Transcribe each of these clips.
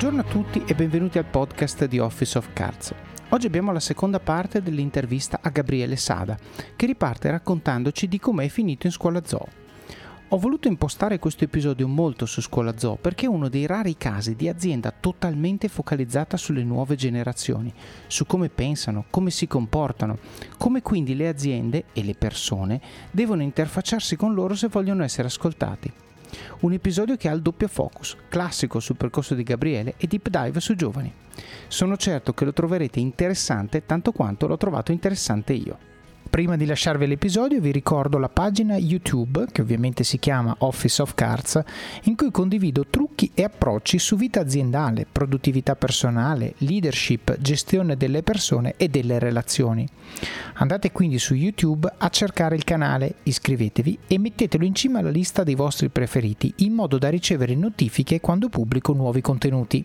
Buongiorno a tutti e benvenuti al podcast di Office of Cards. Oggi abbiamo la seconda parte dell'intervista a Gabriele Sada, che riparte raccontandoci di com'è finito in scuola zoo. Ho voluto impostare questo episodio molto su scuola zoo perché è uno dei rari casi di azienda totalmente focalizzata sulle nuove generazioni, su come pensano, come si comportano, come quindi le aziende e le persone devono interfacciarsi con loro se vogliono essere ascoltati. Un episodio che ha il doppio focus, classico sul percorso di Gabriele e deep dive su giovani. Sono certo che lo troverete interessante tanto quanto l'ho trovato interessante io. Prima di lasciarvi l'episodio vi ricordo la pagina YouTube, che ovviamente si chiama Office of Cards, in cui condivido trucchi e approcci su vita aziendale, produttività personale, leadership, gestione delle persone e delle relazioni. Andate quindi su YouTube a cercare il canale, iscrivetevi e mettetelo in cima alla lista dei vostri preferiti in modo da ricevere notifiche quando pubblico nuovi contenuti.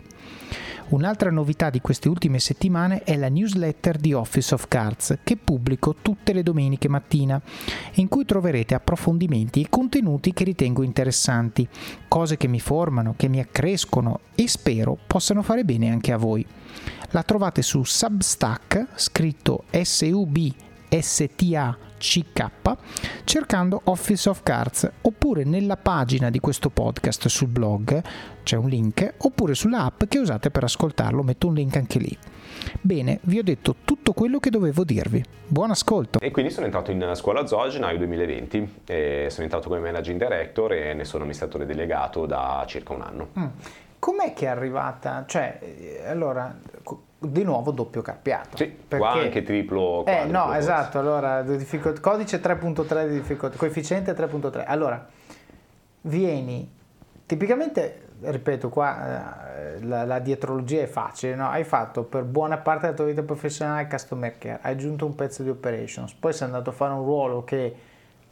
Un'altra novità di queste ultime settimane è la newsletter di Office of Cards che pubblico tutte le domeniche mattina, in cui troverete approfondimenti e contenuti che ritengo interessanti, cose che mi formano, che mi accrescono e spero possano fare bene anche a voi. La trovate su Substack, scritto S-U-B-S-T-A CK cercando Office of Cards oppure nella pagina di questo podcast sul blog c'è un link oppure sulla app che usate per ascoltarlo metto un link anche lì. Bene vi ho detto tutto quello che dovevo dirvi. Buon ascolto! E quindi sono entrato in scuola zoo a gennaio 2020 e sono entrato come managing director e ne sono amministratore delegato da circa un anno. Mm. com'è che è arrivata? Cioè allora di nuovo doppio carpiato. Sì, perché... qua anche triplo. Eh no, esatto, allora difficol... codice 3.3 di difficoltà, coefficiente 3.3. Allora, vieni, tipicamente, ripeto qua, eh, la, la dietrologia è facile, no? hai fatto per buona parte della tua vita professionale customer care, hai aggiunto un pezzo di operations, poi sei andato a fare un ruolo che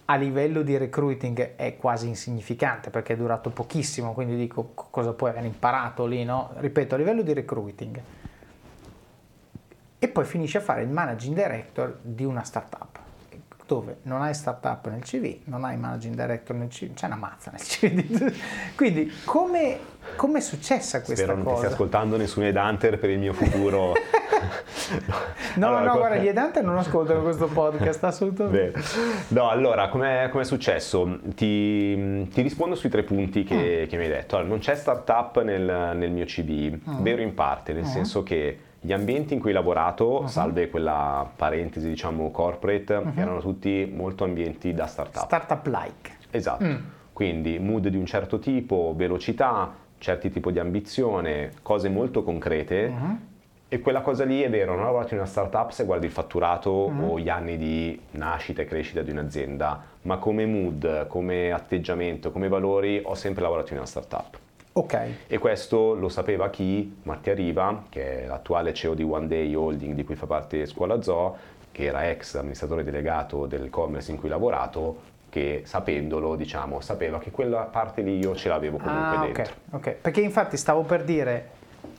a livello di recruiting è quasi insignificante perché è durato pochissimo, quindi dico cosa puoi aver imparato lì, no? Ripeto, a livello di recruiting poi finisce a fare il managing director di una startup dove non hai startup nel CV, non hai managing director nel CV, c'è una mazza nel CV. Quindi come, come è successa questa Spero cosa? Spero non ti stia ascoltando nessuno Hunter per il mio futuro. no, allora, no, come... guarda, gli Hunter non ascoltano questo podcast, assolutamente. No, allora, come è successo? Ti, ti, rispondo sui tre punti che, mm. che mi hai detto. Allora, non c'è startup nel, nel mio CV, mm. vero in parte, nel mm. senso che gli ambienti in cui ho lavorato, uh-huh. salve quella parentesi diciamo corporate, uh-huh. erano tutti molto ambienti da startup. Startup-like. Esatto, mm. quindi mood di un certo tipo, velocità, certi tipi di ambizione, cose molto concrete. Uh-huh. E quella cosa lì è vero, non ho lavorato in una startup se guardi il fatturato o gli anni di nascita e crescita di un'azienda, ma come mood, come atteggiamento, come valori ho sempre lavorato in una startup. Ok. E questo lo sapeva chi? Mattia Riva, che è l'attuale CEO di One Day Holding di cui fa parte Scuola Zoo, che era ex amministratore delegato del commerce in cui ho lavorato, che sapendolo, diciamo, sapeva che quella parte lì io ce l'avevo comunque ah, dentro. Ok, perché infatti stavo per dire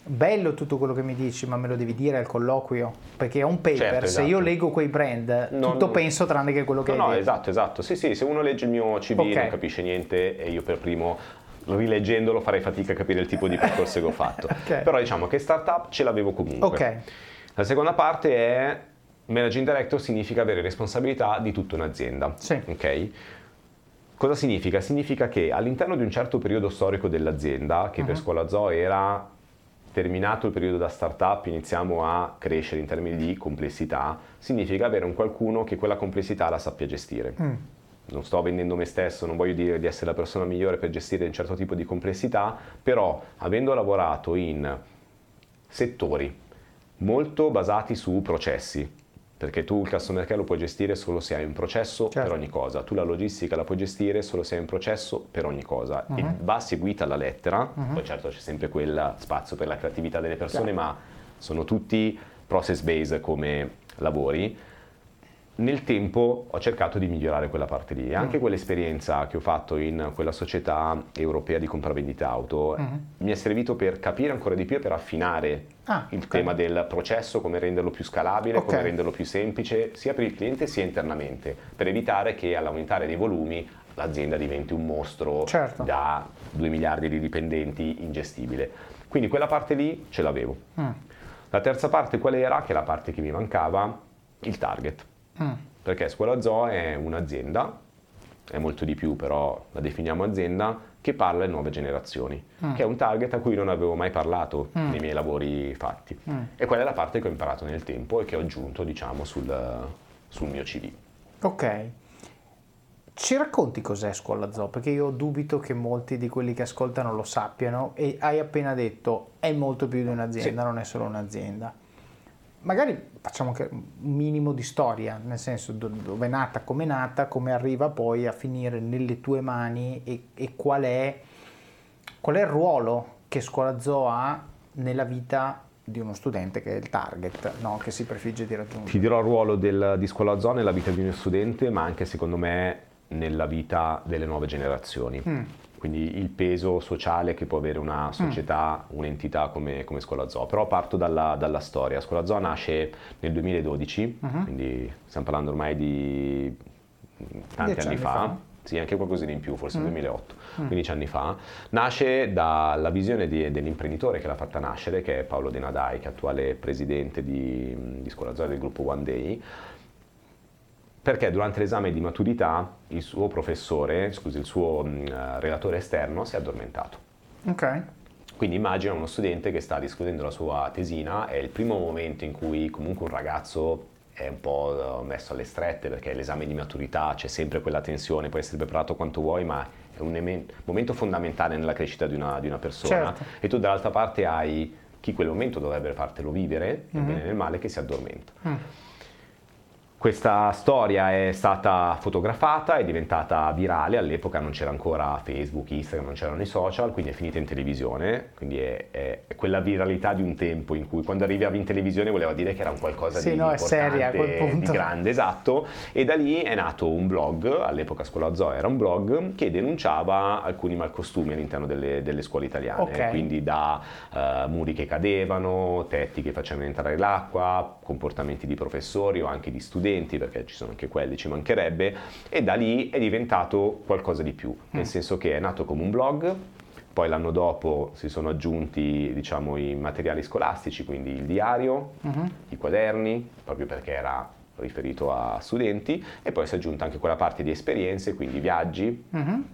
bello tutto quello che mi dici, ma me lo devi dire al colloquio, perché è un paper, certo, esatto. se io leggo quei brand, non, tutto penso tranne che quello che no, hai No, detto. esatto, esatto. Sì, sì, se uno legge il mio CV okay. non capisce niente e io per primo rileggendolo farei fatica a capire il tipo di percorso che ho fatto. okay. Però diciamo che startup ce l'avevo comunque. Okay. La seconda parte è managing director significa avere responsabilità di tutta un'azienda. Sì. Okay? Cosa significa? Significa che all'interno di un certo periodo storico dell'azienda, che uh-huh. per Scuola Zoo era terminato il periodo da startup, iniziamo a crescere in termini di complessità, significa avere un qualcuno che quella complessità la sappia gestire. Mm non sto vendendo me stesso, non voglio dire di essere la persona migliore per gestire un certo tipo di complessità, però avendo lavorato in settori molto basati su processi, perché tu il customer care lo puoi gestire solo se hai un processo certo. per ogni cosa, tu la logistica la puoi gestire solo se hai un processo per ogni cosa uh-huh. e mhm. va seguita alla lettera, uh-huh. poi certo c'è sempre quel spazio per la creatività delle persone, certo. ma sono tutti process based come lavori nel tempo ho cercato di migliorare quella parte lì. Anche mm. quell'esperienza che ho fatto in quella società europea di compravendita auto mm. mi è servito per capire ancora di più e per affinare ah, il okay. tema del processo, come renderlo più scalabile, okay. come renderlo più semplice, sia per il cliente sia internamente, per evitare che all'aumentare dei volumi l'azienda diventi un mostro certo. da 2 miliardi di dipendenti ingestibile. Quindi quella parte lì ce l'avevo. Mm. La terza parte qual era? Che è la parte che mi mancava, il target. Mm. Perché Scuola Zoo è un'azienda, è molto di più però la definiamo azienda, che parla alle nuove generazioni, Mm. che è un target a cui non avevo mai parlato Mm. nei miei lavori fatti. Mm. E quella è la parte che ho imparato nel tempo e che ho aggiunto, diciamo, sul, sul mio CV. Ok. Ci racconti cos'è Scuola Zoo? Perché io dubito che molti di quelli che ascoltano lo sappiano e hai appena detto è molto più di un'azienda, Sì. non è solo un'azienda. Magari facciamo anche un minimo di storia, nel senso do- dove è nata, come è nata, come arriva poi a finire nelle tue mani e, e qual, è, qual è il ruolo che Scuola Zoo ha nella vita di uno studente che è il target, no? che si prefigge di raggiungere. Ti dirò il ruolo del- di Scuola Zoo nella vita di uno studente, ma anche secondo me nella vita delle nuove generazioni. Mm. Quindi il peso sociale che può avere una società, un'entità come, come Scuola Zoo. Però parto dalla, dalla storia. Scuola Zoo nasce nel 2012, Mhm. quindi stiamo parlando ormai di tanti anni anni fa. fa. Sì, anche qualcosina in più, forse Mm. 2008, Mm. 15 anni fa. Nasce dalla visione di- dell'imprenditore che l'ha fatta nascere, che è Paolo De Nadai, che è attuale presidente di, di Scuola Zoo del gruppo One Day, perché durante l'esame di maturità il suo professore, scusi, il suo mh, eh, relatore esterno si è addormentato. Ok. Quindi immagina uno studente che sta discutendo la sua tesina, è il primo momento in cui comunque un ragazzo è un po' eh, messo alle strette perché è l'esame di maturità, c'è sempre quella tensione, puoi essere preparato quanto vuoi, ma è un emen- momento fondamentale nella crescita di una, di una persona. Certo. E tu dall'altra parte hai chi quel momento dovrebbe fartelo vivere, nel Mhm. bene e nel male, che si addormenta. Mm. Questa storia è stata fotografata, è diventata virale, all'epoca non c'era ancora Facebook, Instagram, non c'erano i social, quindi è finita in televisione, quindi è, è- è quella viralità di un tempo in cui quando arrivavi in televisione voleva dire che era un qualcosa Sì, di no, seria quel punto. di grande, esatto, e da lì è nato un blog, all'epoca Scuola Zoo era un blog, che denunciava alcuni malcostumi all'interno delle, delle scuole italiane, Ok. quindi da eh, muri che cadevano, tetti che facevano entrare l'acqua, comportamenti di professori o anche di studenti, perché ci sono anche quelli, ci mancherebbe, e da lì è diventato qualcosa di più, nel Mm. senso che è nato come un blog, poi l'anno dopo si sono aggiunti diciamo, i materiali scolastici, quindi il diario, Mhm. i quaderni, proprio perché era riferito a studenti, e poi si è aggiunta anche quella parte di esperienze, quindi viaggi, Mhm.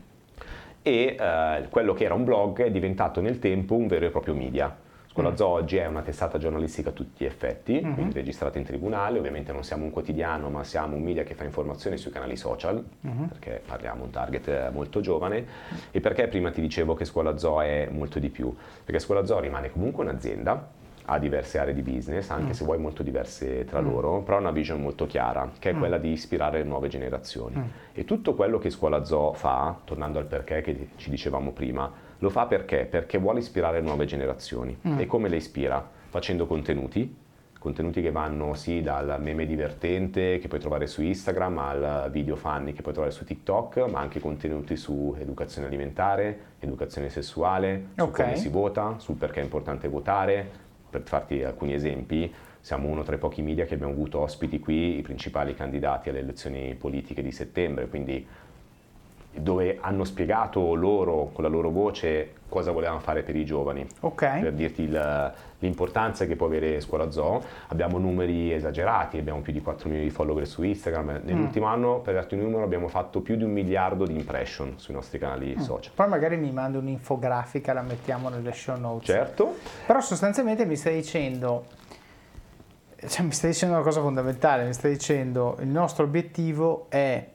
e eh, quello che era un blog è diventato nel tempo un vero e proprio media. Scuola Mm. Zoo oggi è una testata giornalistica a tutti gli effetti, Mhm. quindi registrata in tribunale, ovviamente non siamo un quotidiano ma siamo un media che fa informazioni sui canali social, Mhm. perché parliamo di un target eh, molto giovane e perché prima ti dicevo che Scuola Zoo è molto di più, perché Scuola Zoo rimane comunque un'azienda, ha diverse aree di business, anche Mm. se vuoi molto diverse tra Mm. loro, però ha una vision molto chiara, che è Mm. quella di ispirare le nuove generazioni. Mm. E tutto quello che Scuola Zoo fa, tornando al perché che ci dicevamo prima, lo fa perché? Perché vuole ispirare nuove generazioni. Mm. E come le ispira? Facendo contenuti, contenuti che vanno sì dal meme divertente che puoi trovare su Instagram al video funny che puoi trovare su TikTok, ma anche contenuti su educazione alimentare, educazione sessuale, su Ok. come si vota, sul perché è importante votare. Per farti alcuni esempi, siamo uno tra i pochi media che abbiamo avuto ospiti qui, i principali candidati alle elezioni politiche di settembre, quindi dove hanno spiegato loro con la loro voce cosa volevano fare per i giovani. Ok. Per dirti il- l'importanza che può avere Scuola Zoo, abbiamo numeri esagerati, abbiamo più di 4 milioni di follower su Instagram. Nell'ultimo anno, per darti un numero, abbiamo fatto più di un miliardo di impression sui nostri canali social. Poi magari mi mandi un'infografica, la mettiamo nelle show notes. Certo, Però sostanzialmente mi stai dicendo, cioè mi stai dicendo una cosa fondamentale, mi stai dicendo il nostro obiettivo è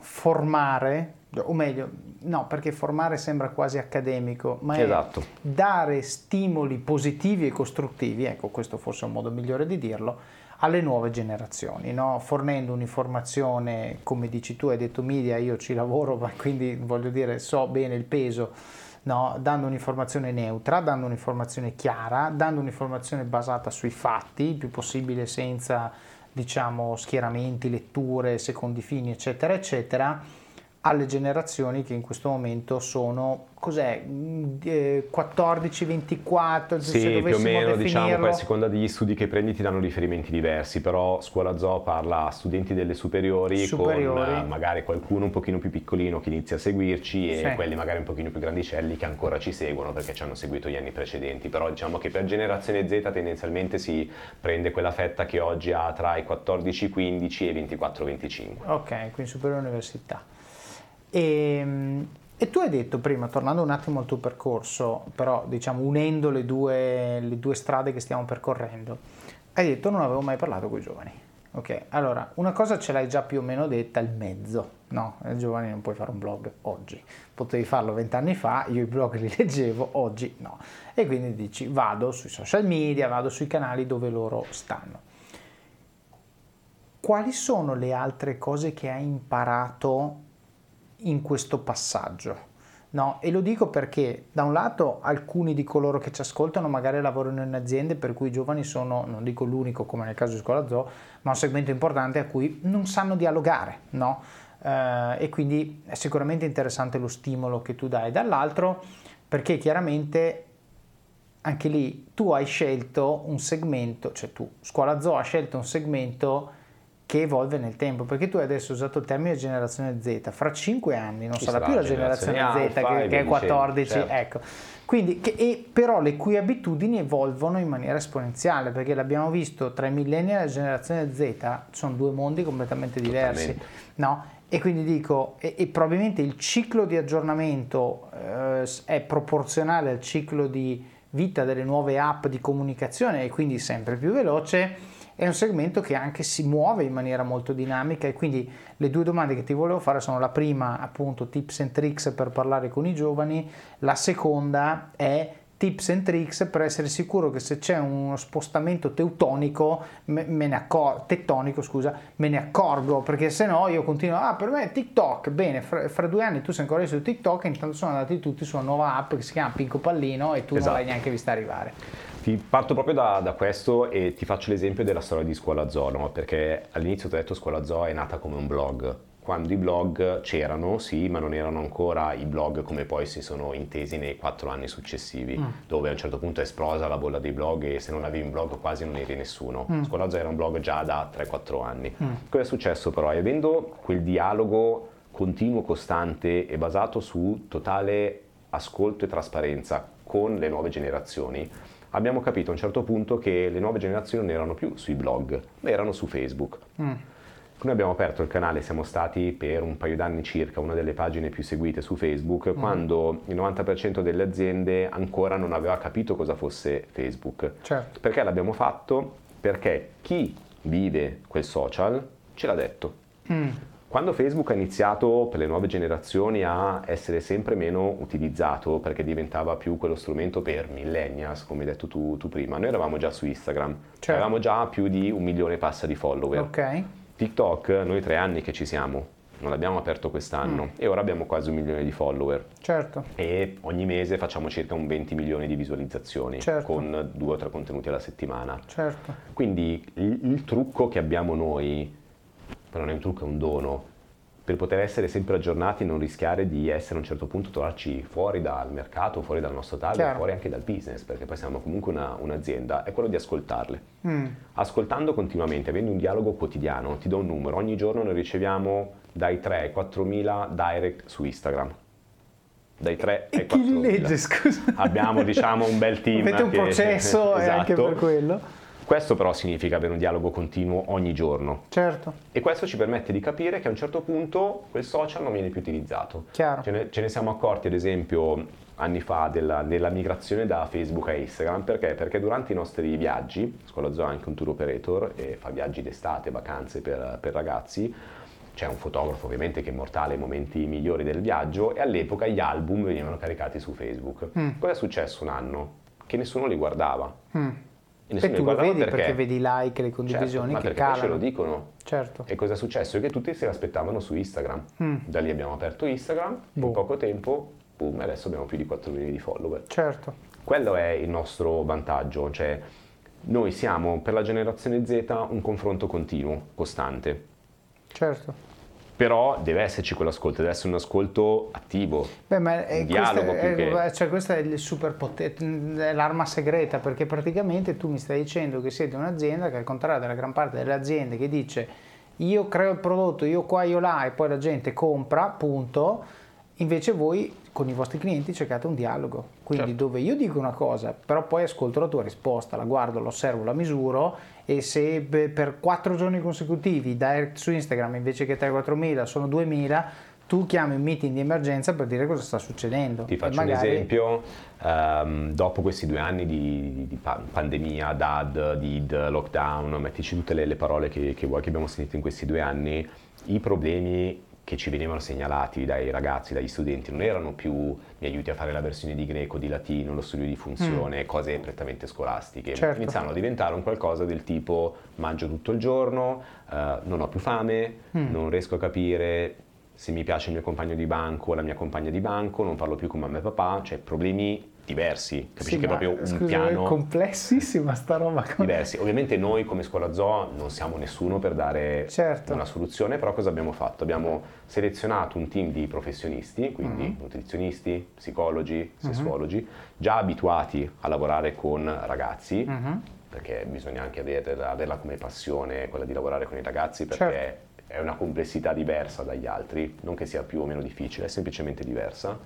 formare, o meglio, no, perché formare sembra quasi accademico, ma è esatto. dare stimoli positivi e costruttivi, ecco questo forse è un modo migliore di dirlo, alle nuove generazioni, no? fornendo un'informazione, come dici tu, hai detto media, io ci lavoro, ma quindi voglio dire, so bene il peso, no? dando un'informazione neutra, dando un'informazione chiara, dando un'informazione basata sui fatti, il più possibile senza diciamo schieramenti, letture, secondi fini, eccetera, eccetera, alle generazioni che in questo momento sono cos'è 14 24 mm, eh, sì più o meno diciamo poi a seconda degli studi che prendi ti danno riferimenti diversi però scuola zoo parla a studenti delle superiori, superiori. con magari qualcuno un pochino più piccolino che inizia a seguirci e sì. quelli magari un pochino più grandicelli che ancora ci seguono perché ci hanno seguito gli anni precedenti però diciamo che per generazione Z tendenzialmente si prende quella fetta che oggi ha tra i 14 15 e i 24 25 ok quindi superiore università e, ehm, e, tu hai detto prima, tornando un attimo al tuo percorso, però diciamo unendo le due, le due strade che stiamo percorrendo, hai detto non avevo mai parlato con i giovani. Ok, allora una cosa ce l'hai già più o meno detta, il mezzo. No, ai giovani non puoi fare un blog oggi. Potevi farlo vent'anni fa, io i blog li leggevo, oggi no. E quindi dici vado sui social media, vado sui canali dove loro stanno. Quali sono le altre cose che hai imparato in questo passaggio. No, e lo dico perché da un lato alcuni di coloro che ci ascoltano magari lavorano in aziende per cui i giovani sono, non dico l'unico come nel caso di Scuola Zoo, ma un segmento importante a cui non sanno dialogare, no? Eh, e quindi è sicuramente interessante lo stimolo che tu dai. Dall'altro perché chiaramente anche lì tu hai scelto un segmento, cioè tu, Scuola Zoo ha scelto un segmento che evolve nel tempo, perché tu hai adesso usato il termine generazione Z, fra 5 anni non sarà, sarà più la generazione, generazione Z che, che, è 14, certo. ecco. Quindi, che, e, però le cui abitudini evolvono in maniera esponenziale, perché l'abbiamo visto tra i millenni e la generazione Z, sono due mondi completamente diversi, no? E quindi dico, e, e, probabilmente il ciclo di aggiornamento eh, è proporzionale al ciclo di vita delle nuove app di comunicazione e quindi sempre più veloce è un segmento che anche si muove in maniera molto dinamica e quindi le due domande che ti volevo fare sono la prima appunto tips and tricks per parlare con i giovani, la seconda è tips and tricks per essere sicuro che se c'è uno spostamento teutonico, me, me ne accor- tettonico, scusa, me ne accorgo, perché se no io continuo, ah per me è TikTok, bene, fra, fra, due anni tu sei ancora su TikTok e intanto sono andati tutti su una nuova app che si chiama Pinco Pallino e tu esatto. non l'hai neanche vista arrivare. Ti parto proprio da, da, questo e ti faccio l'esempio della storia di Scuola Zoo, no? perché all'inizio ti ho detto Scuola Zoo è nata come un blog, quando i blog c'erano, sì, ma non erano ancora i blog come poi si sono intesi nei quattro anni successivi, mm. dove a un certo punto è esplosa la bolla dei blog e se non avevi un blog quasi non eri nessuno. Mm. Scuola Zoo era un blog già da 3-4 anni. Mm. Cosa è successo però? E avendo quel dialogo continuo, costante e basato su totale ascolto e trasparenza con le nuove generazioni, abbiamo capito a un certo punto che le nuove generazioni non erano più sui blog, ma erano su Facebook. Mm. Noi abbiamo aperto il canale, siamo stati per un paio d'anni circa una delle pagine più seguite su Facebook, mm. quando il 90% delle aziende ancora non aveva capito cosa fosse Facebook. Certo. Perché l'abbiamo fatto? Perché chi vive quel social ce l'ha detto. Mm. Quando Facebook ha iniziato per le nuove generazioni a essere sempre meno utilizzato perché diventava più quello strumento per millennials, come hai detto tu, tu prima, noi eravamo già su Instagram, certo. avevamo già più di un milione e passa di follower. Ok. TikTok, noi tre anni che ci siamo, non l'abbiamo aperto quest'anno mm. e ora abbiamo quasi un milione di follower. Certo. E ogni mese facciamo circa un 20 milioni di visualizzazioni certo. con due o tre contenuti alla settimana. Certo. Quindi il, il trucco che abbiamo noi però non è un trucco, è un dono, per poter essere sempre aggiornati e non rischiare di essere a un certo punto trovarci fuori dal mercato, fuori dal nostro target, fuori anche dal business, perché poi siamo comunque una, un'azienda, è quello di ascoltarle. Mm. Ascoltando continuamente, avendo un dialogo quotidiano, ti do un numero, ogni giorno ne riceviamo dai 3 ai 4 mila direct su Instagram dai 3 ai 4 chi li legge, scusa? Abbiamo diciamo un bel team. Avete un che, processo esatto. anche per quello. Questo però significa avere un dialogo continuo ogni giorno. Certo. E questo ci permette di capire che a un certo punto quel social non viene più utilizzato. Chiaro. Ce ne, ce ne siamo accorti ad esempio anni fa della, della, migrazione da Facebook a Instagram perché? Perché durante i nostri viaggi, Scuola Zoo è anche un tour operator e fa viaggi d'estate, vacanze per, per ragazzi, c'è un fotografo ovviamente che è immortale i momenti migliori del viaggio e all'epoca gli album venivano caricati su Facebook. Mm. Cosa è successo un anno? Che nessuno li guardava. Mm. E, e tu lo vedi perché, perché vedi i like, le condivisioni certo, che calano. ce lo dicono. Certo. E cosa è successo? Che tutti se l'aspettavano su Instagram. Mm. Da lì abbiamo aperto Instagram, boh. in poco tempo, boom, adesso abbiamo più di 4 milioni di follower. Certo. Quello è il nostro vantaggio, cioè noi siamo per la generazione Z un confronto continuo, costante. Certo però deve esserci quell'ascolto, deve essere un ascolto attivo, Beh, ma è, un dialogo è, che... cioè, questa è, il super è l'arma segreta, perché praticamente tu mi stai dicendo che siete un'azienda che al contrario della gran parte delle aziende che dice io creo il prodotto, io qua, io là e poi la gente compra, punto, invece voi con i vostri clienti cercate un dialogo, quindi certo. dove io dico una cosa, però poi ascolto la tua risposta, la guardo, la osservo, la misuro e se per quattro giorni consecutivi direct su Instagram invece che 3-4 mila sono 2000 tu chiami un meeting di emergenza per dire cosa sta succedendo. Ti faccio magari... un esempio, um, dopo questi due anni di, di pandemia, DAD, DID, lockdown, mettici tutte le, le parole che, che vuoi che abbiamo sentito in questi due anni, i problemi che ci venivano segnalati dai ragazzi, dagli studenti, non erano più mi aiuti a fare la versione di greco, di latino, lo studio di funzione, mm. cose prettamente scolastiche, certo. iniziano a diventare un qualcosa del tipo mangio tutto il giorno, uh, non ho più fame, mm. non riesco a capire se mi piace il mio compagno di banco o la mia compagna di banco, non parlo più con mamma e papà, cioè problemi diversi, capisci sì, che è proprio un scusa, piano... È complessissima sta roba. Diversi. Ovviamente noi come scuola zoo non siamo nessuno per dare certo. una soluzione, però cosa abbiamo fatto? Abbiamo selezionato un team di professionisti, quindi uh-huh. nutrizionisti, psicologi, mhm. sessuologi, uh-huh. già abituati a lavorare con ragazzi, uh-huh. perché bisogna anche averla, averla, come passione quella di lavorare con i ragazzi, perché... Certo. È una complessità diversa dagli altri, non che sia più o meno difficile, è semplicemente diversa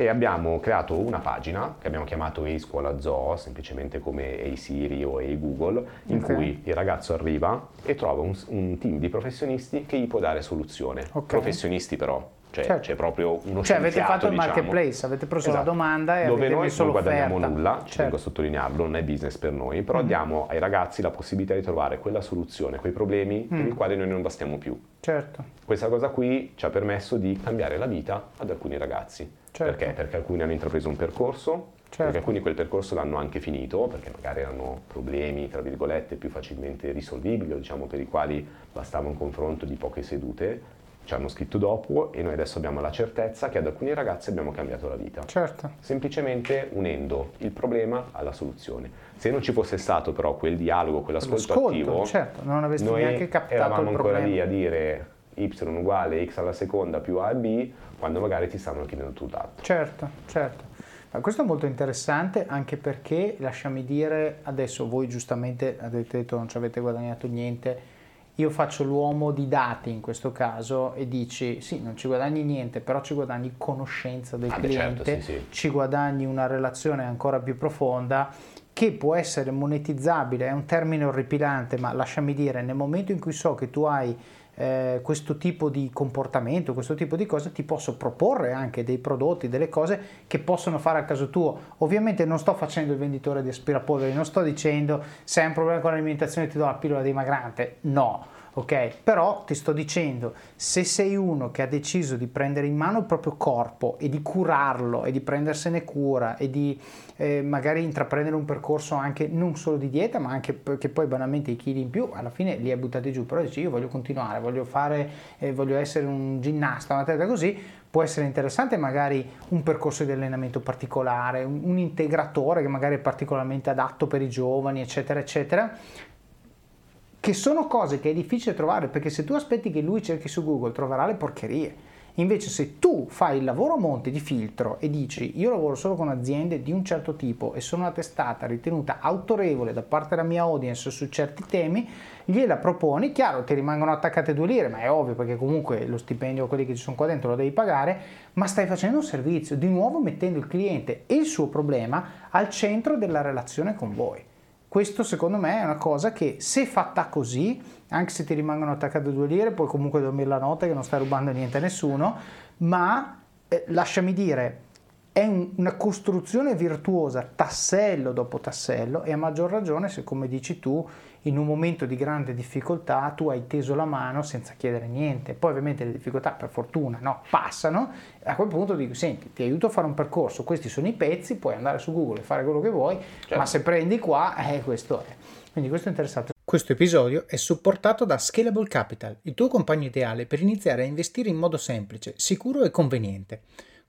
e abbiamo creato una pagina che abbiamo chiamato Ehi Scuola Zoo, semplicemente come Ehi Siri o Ehi Google, in okay. cui il ragazzo arriva e trova un, un, team di professionisti che gli può dare soluzione. Okay. Professionisti però, cioè certo. c'è proprio uno Cioè avete fatto il diciamo. marketplace, avete preso esatto. la domanda e Dove avete noi messo non guadagniamo l'offerta. nulla, certo. tengo a sottolinearlo, non è business per noi, però mm. diamo ai ragazzi la possibilità di trovare quella soluzione, quei problemi mm. per i quali noi non bastiamo più. Certo. Questa cosa qui ci ha permesso di cambiare la vita ad alcuni ragazzi. Certo. Perché? Perché alcuni hanno intrapreso un percorso, certo. perché alcuni quel percorso l'hanno anche finito, perché magari erano problemi, tra virgolette, più facilmente risolvibili, o diciamo per i quali bastava un confronto di poche sedute, ci hanno scritto dopo e noi adesso abbiamo la certezza che ad alcuni ragazzi abbiamo cambiato la vita. Certo. Semplicemente unendo il problema alla soluzione. Se non ci fosse stato però quel dialogo, quell'ascolto attivo, certo, non avresti neanche captato eravamo ancora lì a dire y uguale x alla seconda più a e b, quando magari ti stanno chiedendo tutt'altro. Certo, certo. Ma questo è molto interessante anche perché, lasciami dire, adesso voi giustamente avete detto non ci avete guadagnato niente, io faccio l'uomo di dati in questo caso e dici sì, non ci guadagni niente, però ci guadagni conoscenza del ah, cliente, certo, sì, sì. ci guadagni una relazione ancora più profonda che può essere monetizzabile, è un termine orripilante, ma lasciami dire, nel momento in cui so che tu hai eh, questo tipo di comportamento, questo tipo di cose, ti posso proporre anche dei prodotti, delle cose che possono fare a caso tuo. Ovviamente non sto facendo il venditore di aspirapolveri, non sto dicendo se hai un problema con l'alimentazione ti do la pillola dimagrante, no ok? Però ti sto dicendo, se sei uno che ha deciso di prendere in mano il proprio corpo e di curarlo e di prendersene cura e di eh, magari intraprendere un percorso anche non solo di dieta, ma anche perché poi banalmente i chili in più alla fine li hai buttati giù, però dici io voglio continuare, voglio fare, eh, voglio essere un ginnasta, una testa così, può essere interessante magari un percorso di allenamento particolare, un, un integratore che magari è particolarmente adatto per i giovani, eccetera, eccetera che sono cose che è difficile trovare perché se tu aspetti che lui cerchi su Google troverà le porcherie. Invece se tu fai il lavoro a monte di filtro e dici io lavoro solo con aziende di un certo tipo e sono una testata ritenuta autorevole da parte della mia audience su certi temi, gliela proponi, chiaro ti rimangono attaccate due lire, ma è ovvio perché comunque lo stipendio, quelli che ci sono qua dentro lo devi pagare, ma stai facendo un servizio, di nuovo mettendo il cliente e il suo problema al centro della relazione con voi. Questo secondo me è una cosa che se fatta così, anche se ti rimangono attaccate due lire, puoi comunque dormire la notte che non stai rubando niente a nessuno, ma eh, lasciami dire, è un, una costruzione virtuosa tassello dopo tassello e a maggior ragione se come dici tu in un momento di grande difficoltà tu hai teso la mano senza chiedere niente. Poi ovviamente le difficoltà per fortuna no, passano, a quel punto dico senti ti aiuto a fare un percorso, questi sono i pezzi, puoi andare su Google e fare quello che vuoi, certo. ma se prendi qua, eh, questo è. Quindi questo è interessante. Questo episodio è supportato da Scalable Capital, il tuo compagno ideale per iniziare a investire in modo semplice, sicuro e conveniente.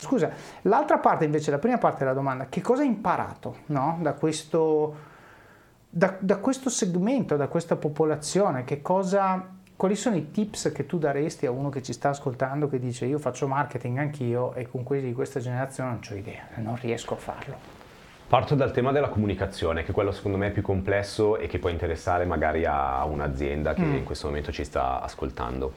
Scusa, l'altra parte invece, la prima parte della domanda, che cosa hai imparato no? da, questo, da, da, questo, segmento, da questa popolazione? Cosa, quali sono i tips che tu daresti a uno che ci sta ascoltando che dice io faccio marketing anch'io e con quelli di questa generazione non ho idea, non riesco a farlo? Parto dal tema della comunicazione, che è quello secondo me più complesso e che può interessare magari a un'azienda che mm. in questo momento ci sta ascoltando.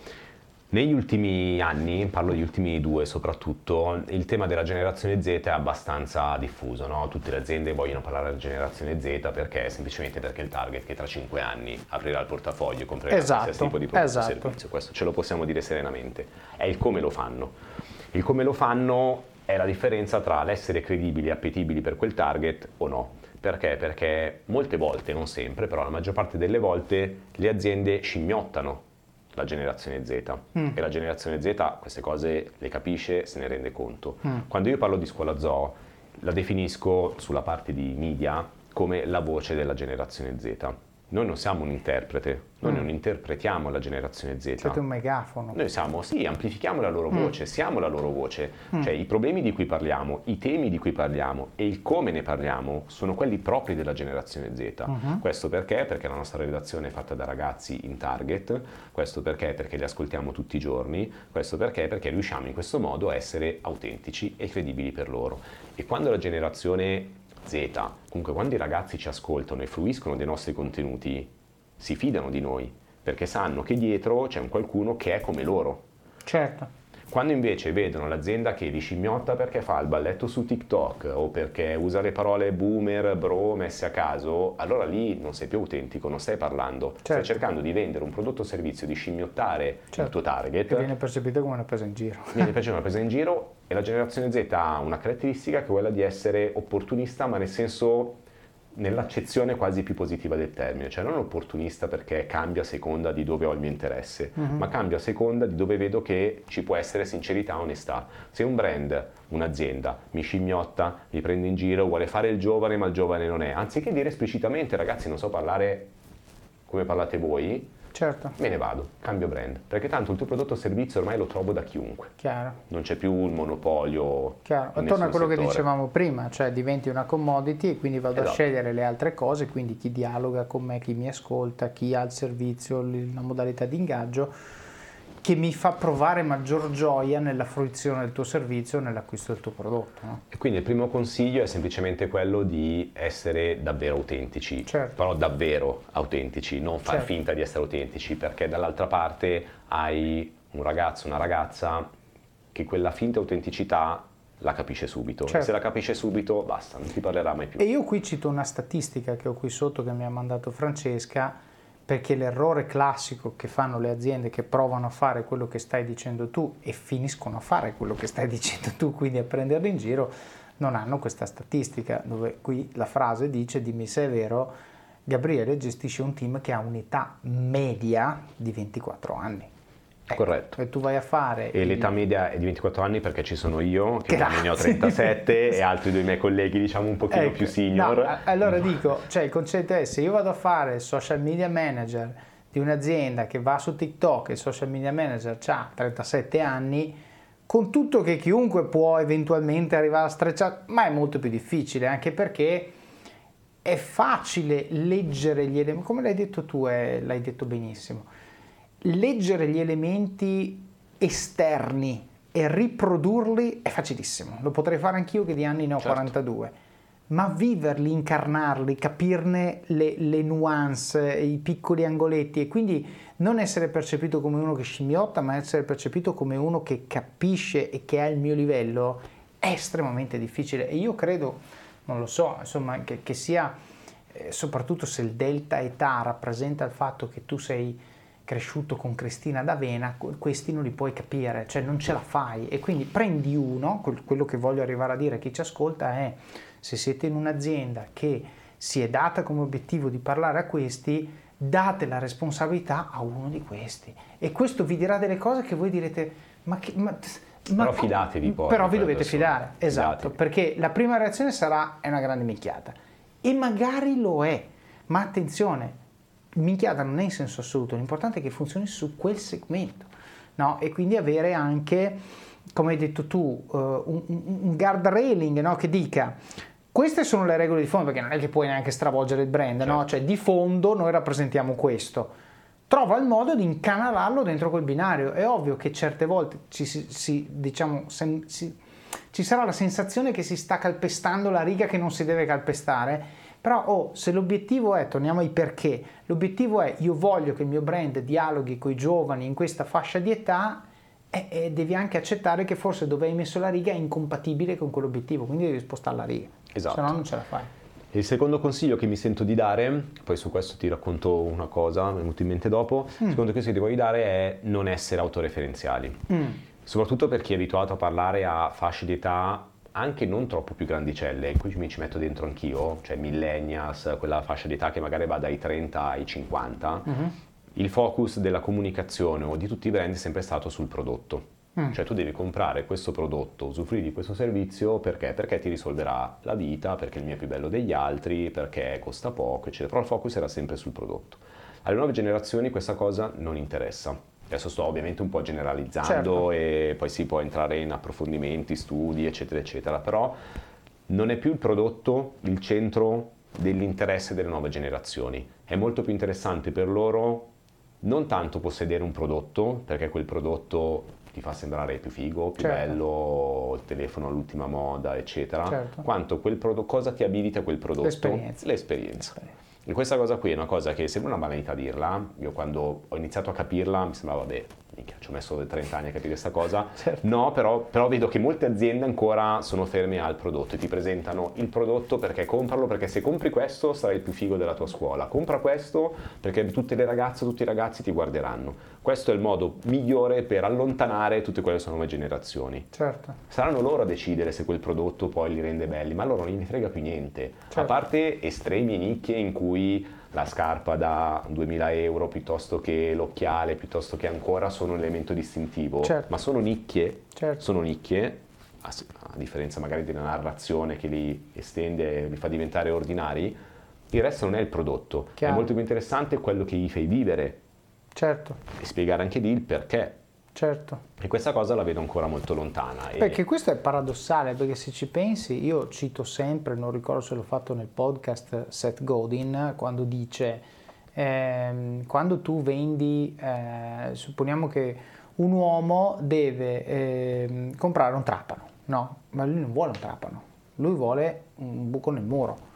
Negli ultimi anni, parlo degli ultimi due soprattutto, il tema della generazione Z è abbastanza diffuso, no? tutte le aziende vogliono parlare della generazione Z perché semplicemente perché il target che tra cinque anni aprirà il portafoglio e comprerà esatto, qualsiasi tipo di prodotto esatto. o servizio, questo ce lo possiamo dire serenamente, è il come lo fanno. Il come lo fanno è la differenza tra l'essere credibili e appetibili per quel target o no. Perché? Perché molte volte, non sempre, però la maggior parte delle volte le aziende scimmiottano la generazione Z mm. e la generazione Z queste cose le capisce, se ne rende conto. Mm. Quando io parlo di scuola zoo la definisco sulla parte di media come la voce della generazione Z. Noi non siamo un interprete, noi mm. non interpretiamo la generazione Z. Siete un megafono. Noi siamo, sì, amplifichiamo la loro mm. voce, siamo la loro voce. Mm. Cioè i problemi di cui parliamo, i temi di cui parliamo e il come ne parliamo sono quelli propri della generazione Z. Uh-huh. Questo perché? Perché la nostra redazione è fatta da ragazzi in target, questo perché? Perché li ascoltiamo tutti i giorni, questo perché? Perché riusciamo in questo modo a essere autentici e credibili per loro. E quando la generazione Z, comunque quando i ragazzi ci ascoltano e fruiscono dei nostri contenuti, si fidano di noi, perché sanno che dietro c'è un qualcuno che è come loro. Certo. Quando invece vedono l'azienda che li scimmiotta perché fa il balletto su TikTok o perché usa le parole boomer, bro messe a caso, allora lì non sei più autentico, non stai parlando, certo. stai cercando di vendere un prodotto o servizio, di scimmiottare certo. il tuo target. Che viene percepito come una presa in giro. Viene percepito come una presa in giro e la generazione Z ha una caratteristica che è quella di essere opportunista, ma nel senso nell'accezione quasi più positiva del termine, cioè non opportunista perché cambia a seconda di dove ho il mio interesse, uh-huh. ma cambia a seconda di dove vedo che ci può essere sincerità e onestà. Se un brand, un'azienda, mi scimmiotta, mi prende in giro, vuole fare il giovane ma il giovane non è, anziché dire esplicitamente ragazzi non so parlare come parlate voi, certo. me ne vado, cambio brand, perché tanto il tuo prodotto o servizio ormai lo trovo da chiunque. Chiaro. Non c'è più un monopolio. Chiaro. Torna a quello settore. che dicevamo prima, cioè diventi una commodity e quindi vado esatto. a scegliere le altre cose, quindi chi dialoga con me, chi mi ascolta, chi ha il servizio, la modalità di ingaggio che mi fa provare maggior gioia nella fruizione del tuo servizio, nell'acquisto del tuo prodotto. No? E quindi il primo consiglio è semplicemente quello di essere davvero autentici, certo. però davvero autentici, non far certo. finta di essere autentici, perché dall'altra parte hai un ragazzo, una ragazza che quella finta autenticità la capisce subito. Certo. Se la capisce subito, basta, non ti parlerà mai più. E io qui cito una statistica che ho qui sotto che mi ha mandato Francesca perché l'errore classico che fanno le aziende che provano a fare quello che stai dicendo tu e finiscono a fare quello che stai dicendo tu, quindi a prenderli in giro, non hanno questa statistica, dove qui la frase dice dimmi se è vero, Gabriele gestisce un team che ha un'età media di 24 anni. Ecco, Corretto. E tu vai a fare... E l'età media è di 24 anni perché ci sono io, che ne ho 37, e altri due miei colleghi, diciamo, un pochino ecco, più senior. No, allora dico, cioè il concetto è, se io vado a fare il social media manager di un'azienda che va su TikTok e il social media manager ha 37 anni, con tutto che chiunque può eventualmente arrivare a strecciare, ma è molto più difficile, anche perché è facile leggere gli elementi, come l'hai detto tu, eh, l'hai detto benissimo leggere gli elementi esterni e riprodurli è facilissimo. Lo potrei fare anch'io che di anni ne ho certo. 42. ma viverli, incarnarli, capirne le, le nuance, i piccoli angoletti e quindi non essere percepito come uno che scimmiotta, ma essere percepito come uno che capisce e che ha il mio livello è estremamente difficile e io credo, non lo so, insomma, che, che sia, eh, soprattutto se il delta età rappresenta il fatto che tu sei cresciuto con Cristina d'Avena, questi non li puoi capire, cioè non ce la fai e quindi prendi uno, quello che voglio arrivare a dire a chi ci ascolta è se siete in un'azienda che si è data come obiettivo di parlare a questi, date la responsabilità a uno di questi e questo vi dirà delle cose che voi direte ma, che, ma ma, però fidatevi poi. Però vi dovete persone. fidare, esatto, Fidatevi. perché la prima reazione sarà è una grande minchiata. E magari lo è, ma attenzione, minchiata non è in senso assoluto, l'importante è che funzioni su quel segmento, no? E quindi avere anche, come hai detto tu, uh, un, un guard railing no? che dica queste sono le regole di fondo, perché non è che puoi neanche stravolgere il brand, certo. no? Cioè di fondo noi rappresentiamo questo trova il modo di incanalarlo dentro quel binario. È ovvio che certe volte ci, si, diciamo, sen, si, ci sarà la sensazione che si sta calpestando la riga che non si deve calpestare, però oh, se l'obiettivo è, torniamo ai perché, l'obiettivo è io voglio che il mio brand dialoghi con i giovani in questa fascia di età, e, e devi anche accettare che forse dove hai messo la riga è incompatibile con quell'obiettivo, quindi devi spostare la riga, esatto. se no non ce la fai. Il secondo consiglio che mi sento di dare, poi su questo ti racconto una cosa, mi è venuto in mente dopo, mm. il secondo consiglio che ti voglio dare è non essere autoreferenziali. Mm. Soprattutto per chi è abituato a parlare a fasce di età anche non troppo più grandicelle, qui mi ci metto dentro anch'io, cioè millennials, quella fascia di età che magari va dai 30 ai 50, mm-hmm. il focus della comunicazione o di tutti i brand è sempre stato sul prodotto. Mm. Cioè tu devi comprare questo prodotto, usufruire di questo servizio perché? Perché ti risolverà la vita, perché il mio è più bello degli altri, perché costa poco, eccetera. Però il focus era sempre sul prodotto. Alle nuove generazioni questa cosa non interessa. Adesso sto ovviamente un po' generalizzando certo. e poi si può entrare in approfondimenti, studi, eccetera, eccetera, però non è più il prodotto il centro dell'interesse delle nuove generazioni. È molto più interessante per loro non tanto possedere un prodotto, perché quel prodotto ti fa sembrare più figo, più certo. bello, il telefono all'ultima moda, eccetera, certo. quanto quel prodotto, cosa ti abilita quel prodotto? L'esperienza. L'esperienza. L'esperienza. E questa cosa qui è una cosa che sembra una banalità dirla, io quando ho iniziato a capirla mi sembrava, vabbè, minchia, ci ho messo 30 anni a capire questa cosa. Certo. No, però, però, vedo che molte aziende ancora sono ferme al prodotto e ti presentano il prodotto perché compralo, perché se compri questo sarai il più figo della tua scuola. Compra questo perché tutte le ragazze, tutti i ragazzi ti guarderanno. Questo è il modo migliore per allontanare tutte quelle che sono nuove generazioni. Certo. Saranno loro a decidere se quel prodotto poi li rende belli, ma loro non gli frega più niente. Certo. A parte estremi nicchie in cui la scarpa da 2000 euro piuttosto che l'occhiale, piuttosto che ancora sono un elemento distintivo, certo. ma sono nicchie, certo. sono nicchie, a, a, differenza magari della narrazione che li estende e li fa diventare ordinari, il resto non è il prodotto, Chiaro. è molto più interessante quello che gli fai vivere Certo. E spiegare anche lì il perché. Certo. E questa cosa la vedo ancora molto lontana. Perché e... questo è paradossale, perché se ci pensi, io cito sempre, non ricordo se l'ho fatto nel podcast, Seth Godin, quando dice, ehm, quando tu vendi, eh, supponiamo che un uomo deve eh, comprare un trapano, no? Ma lui non vuole un trapano, lui vuole un buco nel muro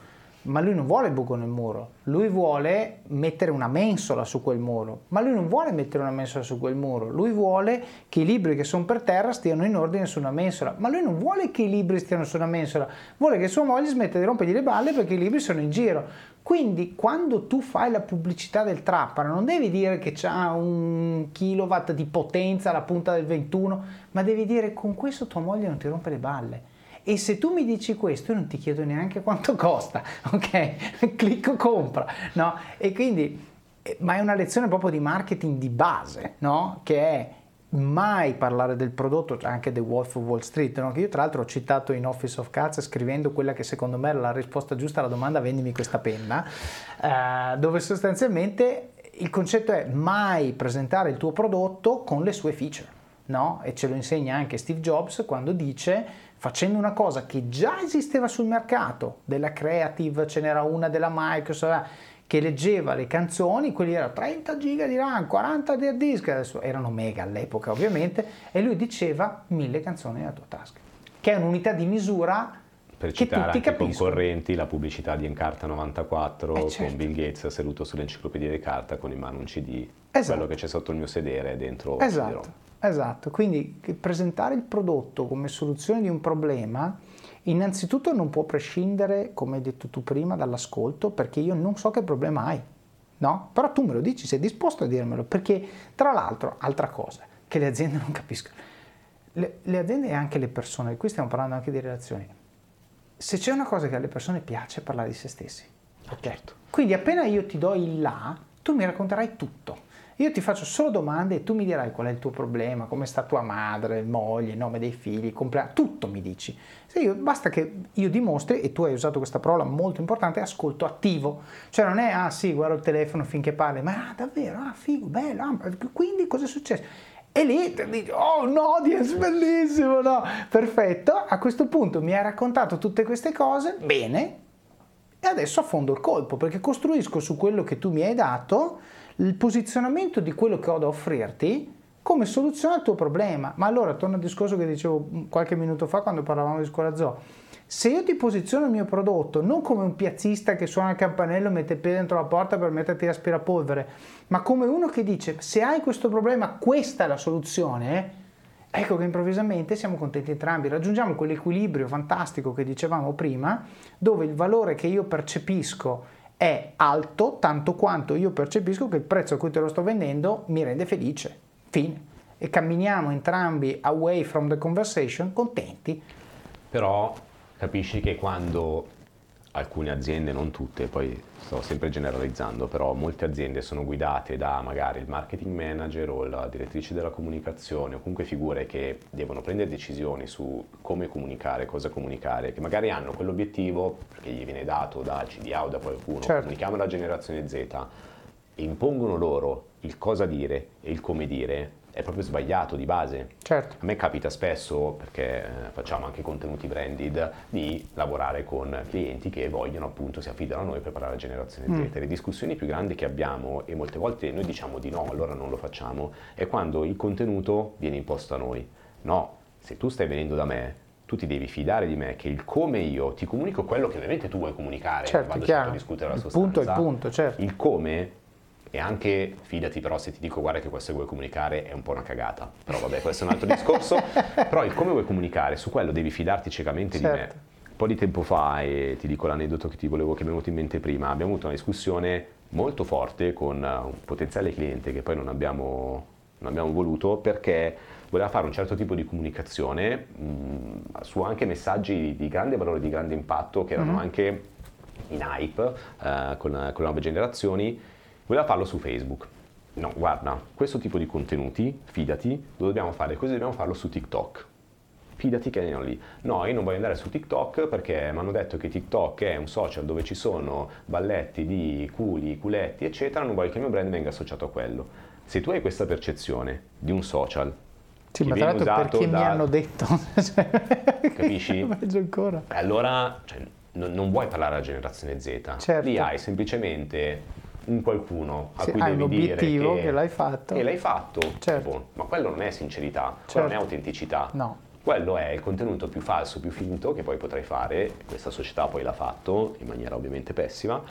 ma lui non vuole il buco nel muro, lui vuole mettere una mensola su quel muro, ma lui non vuole mettere una mensola su quel muro, lui vuole che i libri che sono per terra stiano in ordine su una mensola, ma lui non vuole che i libri stiano su una mensola, vuole che sua moglie smetta di rompergli le balle perché i libri sono in giro. Quindi quando tu fai la pubblicità del trapano non devi dire che c'ha un kilowatt di potenza alla punta del 21, ma devi dire con questo tua moglie non ti rompe le balle e se tu mi dici questo, io non ti chiedo neanche quanto costa, ok? Clicco compra, no? E quindi, eh, ma è una lezione proprio di marketing di base, no? Che è mai parlare del prodotto, cioè anche The Wolf of Wall Street, no? che io tra l'altro ho citato in Office of Cards scrivendo quella che secondo me era la risposta giusta alla domanda vendimi questa penna, eh, dove sostanzialmente il concetto è mai presentare il tuo prodotto con le sue feature, no? E ce lo insegna anche Steve Jobs quando dice facendo una cosa che già esisteva sul mercato, della Creative, ce n'era una della Microsoft, che leggeva le canzoni, quelli erano 30 giga di RAM, 40 di hard disk, adesso erano mega all'epoca ovviamente, e lui diceva 1000 canzoni nella tua tasca, che è un'unità di misura per citare anche i concorrenti, la pubblicità di Encarta 94 eh certo. con Bill Gates seduto sull'enciclopedia di carta con in mano un CD, esatto. quello che c'è sotto il mio sedere dentro Esatto, esatto. Quindi presentare il prodotto come soluzione di un problema innanzitutto non può prescindere, come hai detto tu prima, dall'ascolto, perché io non so che problema hai, no? Però tu me lo dici, sei disposto a dirmelo, perché tra l'altro, altra cosa, che le aziende non capiscono, le, le aziende e anche le persone, qui stiamo parlando anche di relazioni, se c'è una cosa che alle persone piace è parlare di se stessi. Certo. Quindi appena io ti do il là, tu mi racconterai tutto. Io ti faccio solo domande e tu mi dirai qual è il tuo problema, come sta tua madre, moglie, nome dei figli, compleanno, tutto mi dici. Io, basta che io dimostri, e tu hai usato questa parola molto importante, ascolto attivo. Cioè non è, ah sì, guardo il telefono finché parli, ma ah, davvero, ah figo, bello, ah, quindi cosa è successo? E lì dici, oh un audience bellissimo, no? Perfetto, a questo punto mi hai raccontato tutte queste cose, bene, e adesso affondo il colpo perché costruisco su quello che tu mi hai dato il posizionamento di quello che ho da offrirti come soluzione al tuo problema. Ma allora torno al discorso che dicevo qualche minuto fa quando parlavamo di scuola zoo se io ti posiziono il mio prodotto non come un piazzista che suona il campanello, mette il piede dentro la porta per metterti l'aspirapolvere, ma come uno che dice se hai questo problema questa è la soluzione, ecco che improvvisamente siamo contenti entrambi, raggiungiamo quell'equilibrio fantastico che dicevamo prima, dove il valore che io percepisco è alto tanto quanto io percepisco che il prezzo a cui te lo sto vendendo mi rende felice. Fine. E camminiamo entrambi away from the conversation contenti. Però capisci che quando alcune aziende, non tutte, poi sto sempre generalizzando, però molte aziende sono guidate da magari il marketing manager o la direttrice della comunicazione o comunque figure che devono prendere decisioni su come comunicare, cosa comunicare, che magari hanno quell'obiettivo perché gli viene dato da CDA o da qualcuno, certo. comunichiamo alla generazione Z, e impongono loro il cosa dire e il come dire, è proprio sbagliato di base. Certo. A me capita spesso, perché eh, facciamo anche contenuti branded, di lavorare con clienti che vogliono appunto, si affidano a noi per parlare alla generazione mm. Z. Le discussioni più grandi che abbiamo, e molte volte noi diciamo di no, allora non lo facciamo, è quando il contenuto viene imposto a noi. No, se tu stai venendo da me, tu ti devi fidare di me che il come io ti comunico quello che ovviamente tu vuoi comunicare, certo, vado chiaro. a discutere la il sostanza. Punto è il punto, certo. Il come e anche, fidati però se ti dico guarda che questo che vuoi comunicare è un po' una cagata, però vabbè questo è un altro discorso, però il come vuoi comunicare, su quello devi fidarti ciecamente certo. di me. Certo. Un po' di tempo fa, e ti dico l'aneddoto che ti volevo, che mi è venuto in mente prima, abbiamo avuto una discussione molto forte con un potenziale cliente che poi non abbiamo, non abbiamo voluto perché voleva fare un certo tipo di comunicazione mh, su anche messaggi di grande valore, di grande impatto, che erano mm-hmm. anche in hype eh, con, con le nuove generazioni voleva farlo su Facebook. No, guarda, questo tipo di contenuti, fidati, lo dobbiamo fare così, dobbiamo farlo su TikTok. Fidati che andiamo lì. No, io non voglio andare su TikTok perché mi hanno detto che TikTok è un social dove ci sono balletti di culi, culetti, eccetera, non voglio che il mio brand venga associato a quello. Se tu hai questa percezione di un social sì, ma tra l'altro perché da... mi hanno detto, capisci? Peggio ancora. Allora, cioè, non, non, vuoi parlare alla generazione Z, certo. lì hai semplicemente un qualcuno a sì, cui devi dire che, che l'hai fatto. Che l'hai fatto. Certo. Tipo, ma quello non è sincerità, certo. quello non è autenticità. No. Quello è il contenuto più falso, più finto che poi potrai fare, questa società poi l'ha fatto in maniera ovviamente pessima,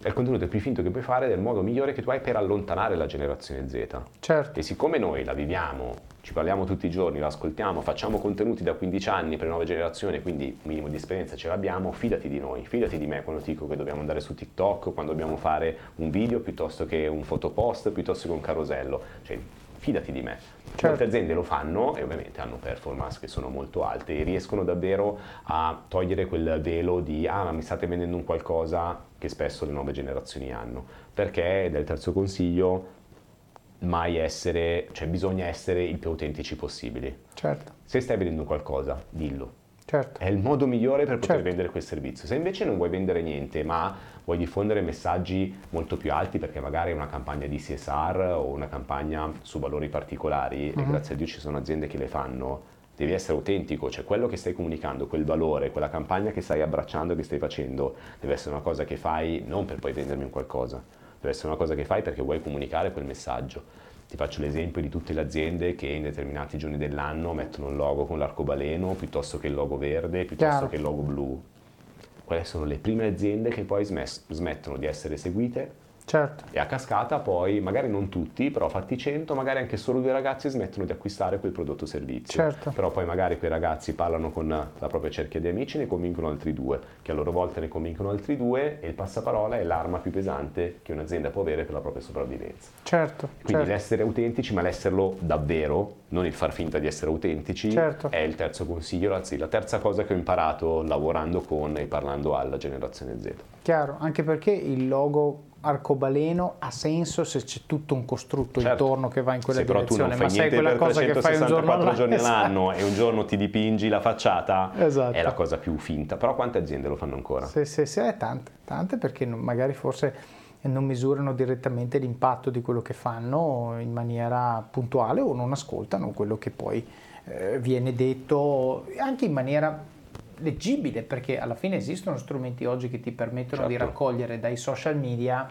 è il contenuto più finto che puoi fare del modo migliore che tu hai per allontanare la generazione Z. Certo. E siccome noi la viviamo ci parliamo tutti i giorni, lo ascoltiamo, facciamo contenuti da 15 anni per le nuove generazioni, quindi un minimo di esperienza ce l'abbiamo, fidati di noi, fidati di me quando ti dico che dobbiamo andare su TikTok, quando dobbiamo fare un video piuttosto che un fotopost, piuttosto che un carosello, cioè fidati di me. Certo. Molte aziende lo fanno e ovviamente hanno performance che sono molto alte e riescono davvero a togliere quel velo di ah ma mi state vendendo un qualcosa che spesso le nuove generazioni hanno. Perché, del terzo consiglio, mai essere, cioè bisogna essere il più autentici possibili. Certo. Se stai vendendo qualcosa, dillo. Certo. È il modo migliore per poter certo. vendere quel servizio. Se invece non vuoi vendere niente, ma vuoi diffondere messaggi molto più alti perché magari è una campagna di CSR o una campagna su valori particolari, mm-hmm. e mhm. grazie a Dio ci sono aziende che le fanno, devi essere autentico, cioè quello che stai comunicando, quel valore, quella campagna che stai abbracciando, che stai facendo, deve essere una cosa che fai non per poi vendermi un qualcosa, deve essere una cosa che fai perché vuoi comunicare quel messaggio. Ti faccio l'esempio di tutte le aziende che in determinati giorni dell'anno mettono il logo con l'arcobaleno piuttosto che il logo verde, piuttosto Chiaro. che il logo blu. Quelle sono le prime aziende che poi smettono di essere seguite Certo. e a cascata poi, magari non tutti, però fatti 100, magari anche solo due ragazzi smettono di acquistare quel prodotto o servizio. Certo. Però poi magari quei ragazzi parlano con la propria cerchia di amici e ne convincono altri due, che a loro volta ne convincono altri due e il passaparola è l'arma più pesante che un'azienda può avere per la propria sopravvivenza. Certo. Quindi certo. l'essere autentici, ma l'esserlo davvero, non il far finta di essere autentici, Certo. è il terzo consiglio, anzi la terza cosa che ho imparato lavorando con e parlando alla generazione Z. Chiaro, anche perché il logo arcobaleno ha senso se c'è tutto un costrutto Certo. intorno che va in quella Se tu direzione, non fai ma sai niente quella cosa che fai un giorno 364 alla- giorni Esatto. all'anno e un giorno ti dipingi la facciata, Esatto. è la cosa più finta. Però quante aziende lo fanno ancora? Sì, sì, sì, eh, tante, tante perché non- magari forse non misurano direttamente l'impatto di quello che fanno in maniera puntuale o non ascoltano quello che poi eh, viene detto anche in maniera leggibile perché alla fine esistono strumenti oggi che ti permettono di Certo. raccogliere dai social media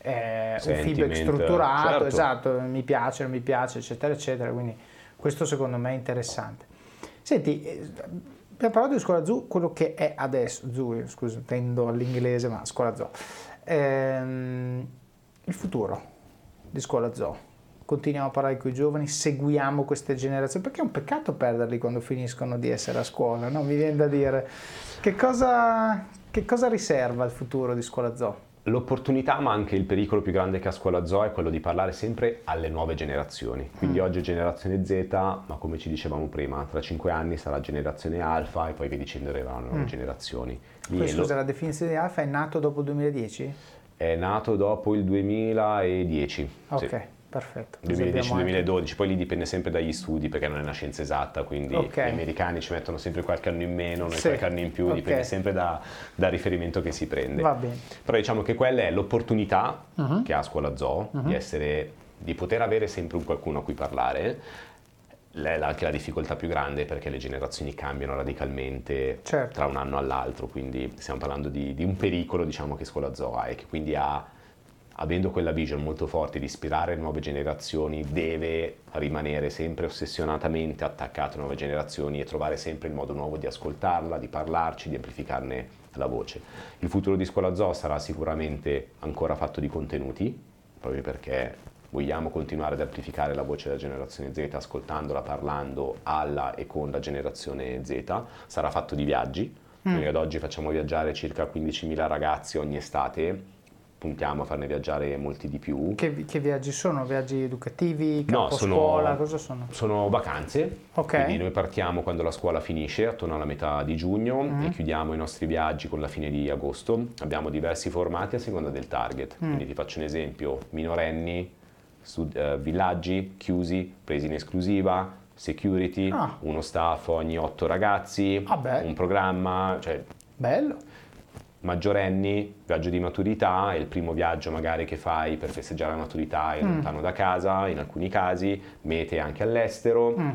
eh, un feedback strutturato, certo. esatto, mi piace, non mi piace, eccetera, eccetera, quindi questo secondo me è interessante. Senti, eh, abbiamo parlato di scuola Zoo, quello che è adesso, Zoo, scusa, tendo all'inglese, ma scuola Zoo. Ehm, il futuro di scuola Zoo. Continuiamo a parlare con i giovani, seguiamo queste generazioni, perché è un peccato perderli quando finiscono di essere a scuola, no? Mi viene da dire, che cosa, che cosa riserva il futuro di scuola Zoo? L'opportunità, ma anche il pericolo più grande che ha Scuola Zoo è quello di parlare sempre alle nuove generazioni. Quindi oggi è generazione Z, ma come ci dicevamo prima, tra cinque anni sarà generazione Alfa e poi via dicendo arriveranno nuove generazioni. Lì Poi, è lo- scusa, la definizione di alfa è nato dopo il 2010? è nato dopo il 2010. Ok, sì. Perfetto. Così abbiamo anche- 2010-2012, poi lì dipende sempre dagli studi perché non è una scienza esatta, quindi Ok. gli americani ci mettono sempre qualche anno in meno, noi Sì, qualche anno in più, ok. dipende sempre da- dal riferimento che si prende. Va bene. Però diciamo che quella è l'opportunità Mhm. che ha Scuola Zoo di, essere, di poter avere sempre un qualcuno a cui parlare. È anche la difficoltà più grande perché le generazioni cambiano radicalmente Certo. tra un anno all'altro, quindi stiamo parlando di, di un pericolo diciamo, che Scuola Zoo ha e che quindi ha, avendo quella vision molto forte di ispirare nuove generazioni, deve rimanere sempre ossessionatamente attaccato a nuove generazioni e trovare sempre il modo nuovo di ascoltarla, di parlarci, di amplificarne la voce. Il futuro di Scuola Zoo sarà sicuramente ancora fatto di contenuti, proprio perché vogliamo continuare ad amplificare la voce della generazione Z ascoltandola, parlando alla e con la generazione Z. Sarà fatto di viaggi, noi ad oggi facciamo viaggiare circa 15.000 ragazzi ogni estate, puntiamo a farne viaggiare molti di più. Che, che viaggi sono? Viaggi educativi, No, campo sono- scuola, cosa sono? Sono vacanze, Ok. quindi noi partiamo quando la scuola finisce, attorno alla metà di giugno, Mm. e chiudiamo i nostri viaggi con la fine di agosto. Abbiamo diversi formati a seconda del target, Mm. quindi ti faccio un esempio, minorenni, stud- eh, villaggi chiusi, presi in esclusiva, security, Ah. uno staff ogni otto ragazzi, Ah, un programma, cioè Bello. Maggiorenni, viaggio di maturità, è il primo viaggio magari che fai per festeggiare la maturità è Mm. lontano da casa, in alcuni casi, mete anche all'estero, Mm.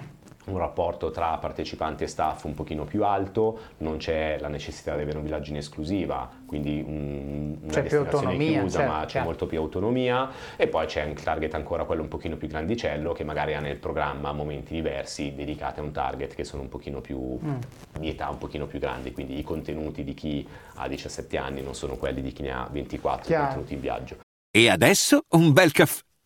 Un rapporto tra partecipanti e staff un pochino più alto, non c'è la necessità di avere un viaggio in esclusiva, quindi un- una C'è più destinazione autonomia, chiusa, certo, ma c'è chiaro. molto più autonomia e poi c'è un target ancora quello un pochino più grandicello che magari ha nel programma momenti diversi dedicati a un target che sono un pochino più Mm. di età un pochino più grandi, quindi i contenuti di chi ha 17 anni non sono quelli di chi ne ha 24 Chiaro. contenuti in viaggio. E adesso un bel caffè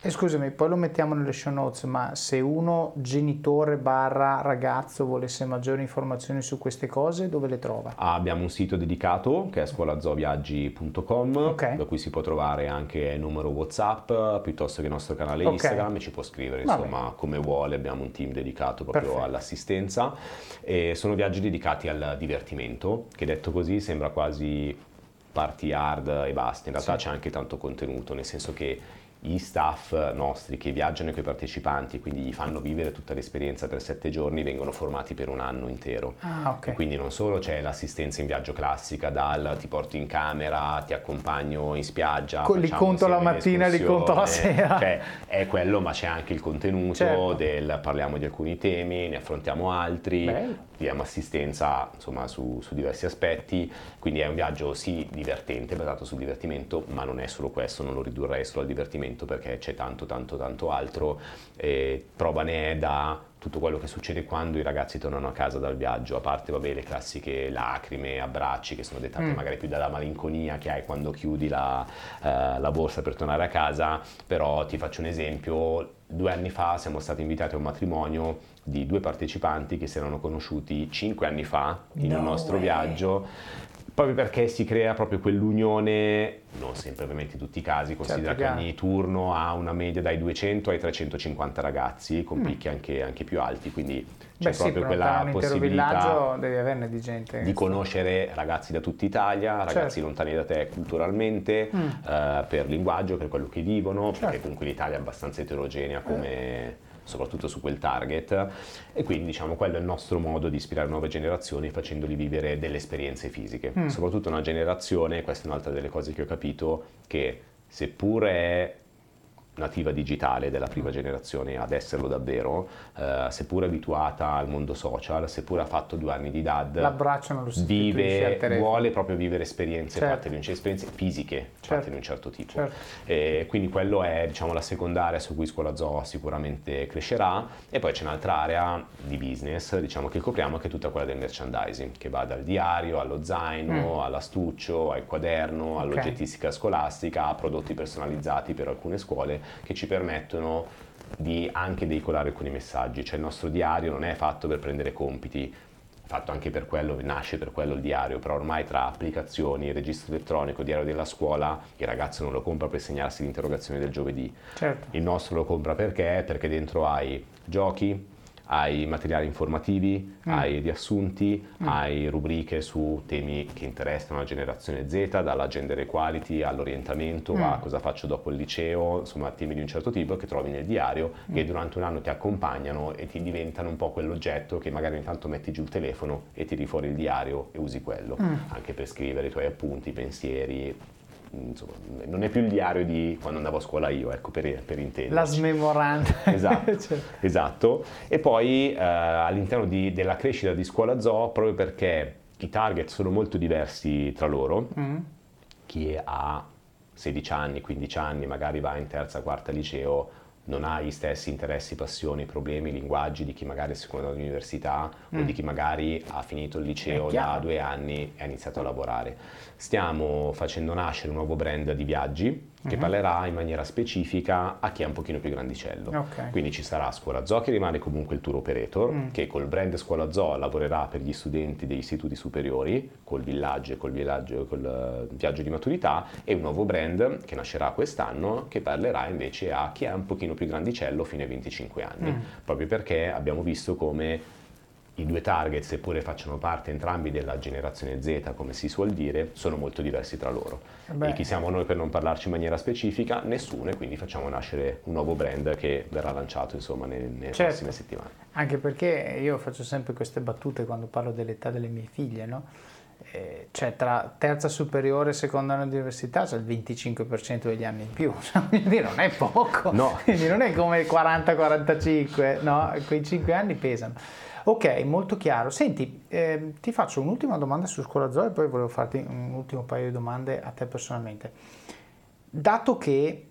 E scusami, poi lo mettiamo nelle show notes, ma se uno genitore barra ragazzo volesse maggiori informazioni su queste cose, dove le trova? Ah, Abbiamo un sito dedicato che è scuolazoviaggi.com Ok. da cui si può trovare anche il numero Whatsapp piuttosto che il nostro canale Ok. Instagram e ci può scrivere insomma come vuole, abbiamo un team dedicato proprio Perfetto. all'assistenza e sono viaggi dedicati al divertimento che detto così sembra quasi party hard e basta, in realtà Sì. c'è anche tanto contenuto, nel senso che gli staff nostri che viaggiano con i partecipanti e quindi gli fanno vivere tutta l'esperienza per sette giorni vengono formati per un anno intero. Ah, okay. Quindi non solo c'è l'assistenza in viaggio classica, dal ti porto in camera, ti accompagno in spiaggia. Con, li conto la mattina, li conto la sera. Cioè, è quello, ma c'è anche il contenuto certo. del parliamo di alcuni temi, ne affrontiamo altri, Bello. Diamo assistenza insomma, su, su diversi aspetti. Quindi è un viaggio sì divertente, basato sul divertimento, ma non è solo questo, non lo ridurrei solo al divertimento perché c'è tanto tanto tanto altro, eh, prova ne è da tutto quello che succede quando i ragazzi tornano a casa dal viaggio, a parte vabbè, le classiche lacrime, abbracci che sono dettate mm. magari più dalla malinconia che hai quando chiudi la, eh, la, borsa per tornare a casa, però ti faccio un esempio, due anni fa siamo stati invitati a un matrimonio di due partecipanti che si erano conosciuti cinque anni fa in no un nostro way. viaggio proprio perché si crea proprio quell'unione, non sempre ovviamente in tutti i casi, considera certo, che ogni turno ha una media dai 200 ai 350 ragazzi, con mm. picchi anche, anche, più alti, quindi c'è Beh, proprio sì, quella possibilità devi averne di gente. Di conoscere ragazzi da tutta Italia, ragazzi certo. lontani da te culturalmente, mm. eh, per linguaggio, per quello che vivono, certo. perché comunque l'Italia è abbastanza eterogenea come... Eh soprattutto su quel target e quindi diciamo quello è il nostro modo di ispirare nuove generazioni facendoli vivere delle esperienze fisiche, mm. soprattutto una generazione, questa è un'altra delle cose che ho capito, che seppure è nativa digitale della prima generazione ad esserlo davvero, eh, seppur abituata al mondo social, seppur ha fatto due anni di DAD, l'abbraccio non lo vive, vuole proprio vivere esperienze, certo. parte di un, esperienze fisiche, certo. parte di un certo tipo. Certo. E quindi quello è diciamo, la seconda area su cui Scuola Zoo sicuramente crescerà e poi c'è un'altra area di business diciamo, che copriamo che è tutta quella del merchandising, che va dal diario allo zaino, mm. all'astuccio, al quaderno, okay. all'oggettistica scolastica, a prodotti personalizzati per alcune scuole che ci permettono di anche veicolare alcuni messaggi, cioè il nostro diario non è fatto per prendere compiti, fatto anche per quello, nasce per quello il diario, però ormai tra applicazioni, registro elettronico, diario della scuola, il ragazzo non lo compra per segnarsi l'interrogazione del giovedì. Certo. Il nostro lo compra perché? Perché dentro hai giochi, hai materiali informativi, mm. hai riassunti, mm. hai rubriche su temi che interessano la generazione Z, dalla gender equality all'orientamento mm. a cosa faccio dopo il liceo, insomma temi di un certo tipo che trovi nel diario mm. che durante un anno ti accompagnano e ti diventano un po' quell'oggetto che magari intanto metti giù il telefono e tiri fuori il diario e usi quello, mm. anche per scrivere i tuoi appunti, pensieri, insomma, non è più il diario di quando andavo a scuola io, ecco, per, per intendere. La smemoranda. Esatto, cioè. esatto. E poi eh, all'interno di, della crescita di scuola zoo, proprio perché i target sono molto diversi tra loro, mm. chi ha 16 anni, 15 anni, magari va in terza, quarta liceo, non ha gli stessi interessi, passioni, problemi, linguaggi di chi magari è secondato all'università mm. o di chi magari ha finito il liceo da due anni e ha iniziato a lavorare. Stiamo facendo nascere un nuovo brand di viaggi che uh-huh. parlerà in maniera specifica a chi è un pochino più grandicello. Okay. Quindi ci sarà Scuola Zoo che rimane comunque il tour operator, mm. che col brand Scuola Zoo lavorerà per gli studenti degli istituti superiori, col villaggio e col, villaggio, col viaggio di maturità, e un nuovo brand che nascerà quest'anno che parlerà invece a chi è un pochino più grandicello fino ai 25 anni, mm. proprio perché abbiamo visto come i due target, seppure facciano parte entrambi della generazione Z, come si suol dire, sono molto diversi tra loro. Beh. E chi siamo noi per non parlarci in maniera specifica? Nessuno, e quindi facciamo nascere un nuovo brand che verrà lanciato insomma, nelle, nelle certo. prossime settimane. Anche perché io faccio sempre queste battute quando parlo dell'età delle mie figlie, no? Eh, cioè tra terza superiore e seconda anno di università c'è il 25% degli anni in più, quindi non è poco, no. quindi non è come 40-45, no? quei 5 anni pesano. Ok, molto chiaro. Senti, eh, ti faccio un'ultima domanda su Scuola Zoo e poi volevo farti un ultimo paio di domande a te personalmente. Dato che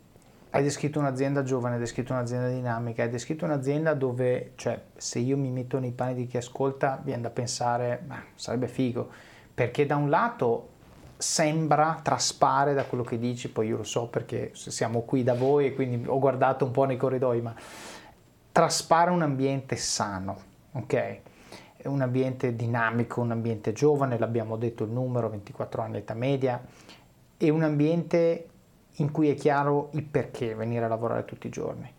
hai descritto un'azienda giovane, hai descritto un'azienda dinamica, hai descritto un'azienda dove, cioè, se io mi metto nei panni di chi ascolta, viene da pensare, ma sarebbe figo, perché da un lato sembra, traspare da quello che dici, poi io lo so perché siamo qui da voi e quindi ho guardato un po' nei corridoi, ma traspare un ambiente sano, ok? È un ambiente dinamico, un ambiente giovane, l'abbiamo detto il numero, 24 anni età media, è un ambiente in cui è chiaro il perché venire a lavorare tutti i giorni,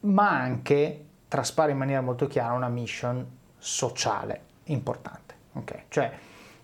ma anche traspare in maniera molto chiara una mission sociale importante, ok? Cioè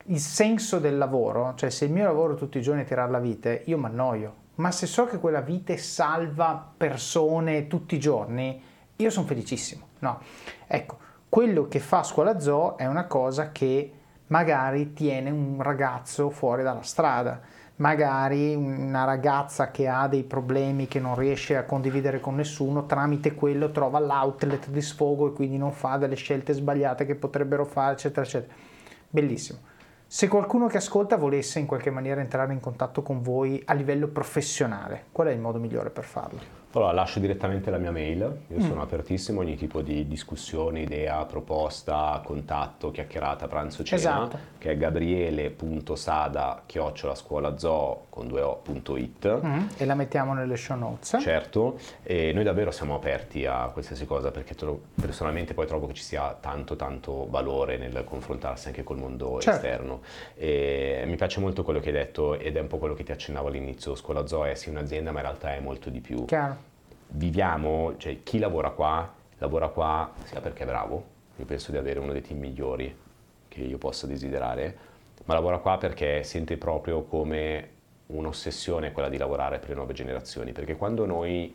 il senso del lavoro, cioè se il mio lavoro tutti i giorni è tirare la vite, io mi annoio, ma se so che quella vite salva persone tutti i giorni, io sono felicissimo. No, ecco, quello che fa scuola zoo è una cosa che magari tiene un ragazzo fuori dalla strada, magari una ragazza che ha dei problemi che non riesce a condividere con nessuno, tramite quello trova l'outlet di sfogo e quindi non fa delle scelte sbagliate che potrebbero fare, eccetera, eccetera. Bellissimo. Se qualcuno che ascolta volesse in qualche maniera entrare in contatto con voi a livello professionale, qual è il modo migliore per farlo? Allora, lascio direttamente la mia mail, io mm. sono apertissimo a ogni tipo di discussione, idea, proposta, contatto, chiacchierata, pranzo, cena, esatto. che è gabriele.sada chiocciolascuolazoo con 2o.it mm. e la mettiamo nelle show notes. Certo, e noi davvero siamo aperti a qualsiasi cosa perché personalmente poi trovo che ci sia tanto tanto valore nel confrontarsi anche col mondo certo. esterno. E mi piace molto quello che hai detto ed è un po' quello che ti accennavo all'inizio, Scuola Zoo è sì un'azienda ma in realtà è molto di più. Chiaro viviamo, cioè chi lavora qua, lavora qua sia perché è bravo, io penso di avere uno dei team migliori che io possa desiderare, ma lavora qua perché sente proprio come un'ossessione quella di lavorare per le nuove generazioni, perché quando noi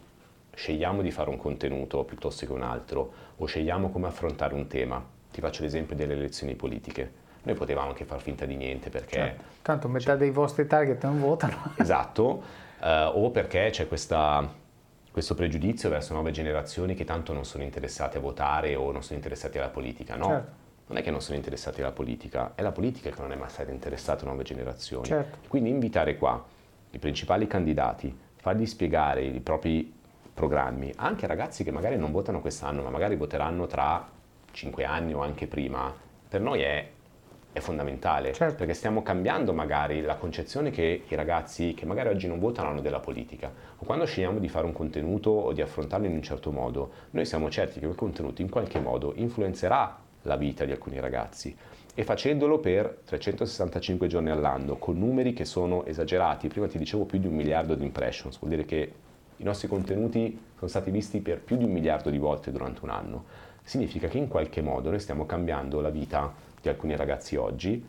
scegliamo di fare un contenuto piuttosto che un altro, o scegliamo come affrontare un tema, ti faccio l'esempio delle elezioni politiche, noi potevamo anche far finta di niente perché... Certo. Tanto metà cioè, dei vostri target non votano. Esatto, uh, o perché c'è questa questo pregiudizio verso nuove generazioni che tanto non sono interessate a votare o non sono interessati alla politica, no? Certo. Non è che non sono interessati alla politica, è la politica che non è mai stata interessata a nuove generazioni. Certo. Quindi invitare qua i principali candidati, fargli spiegare i propri programmi, anche a ragazzi che magari non votano quest'anno, ma magari voteranno tra cinque anni o anche prima, per noi è è fondamentale, certo. perché stiamo cambiando magari la concezione che i ragazzi che magari oggi non votano hanno della politica, o quando scegliamo di fare un contenuto o di affrontarlo in un certo modo, noi siamo certi che quel contenuto in qualche modo influenzerà la vita di alcuni ragazzi. E facendolo per 365 giorni all'anno, con numeri che sono esagerati, prima ti dicevo più di un miliardo di impressions, vuol dire che i nostri contenuti sono stati visti per più di un miliardo di volte durante un anno, significa che in qualche modo noi stiamo cambiando la vita di alcuni ragazzi oggi,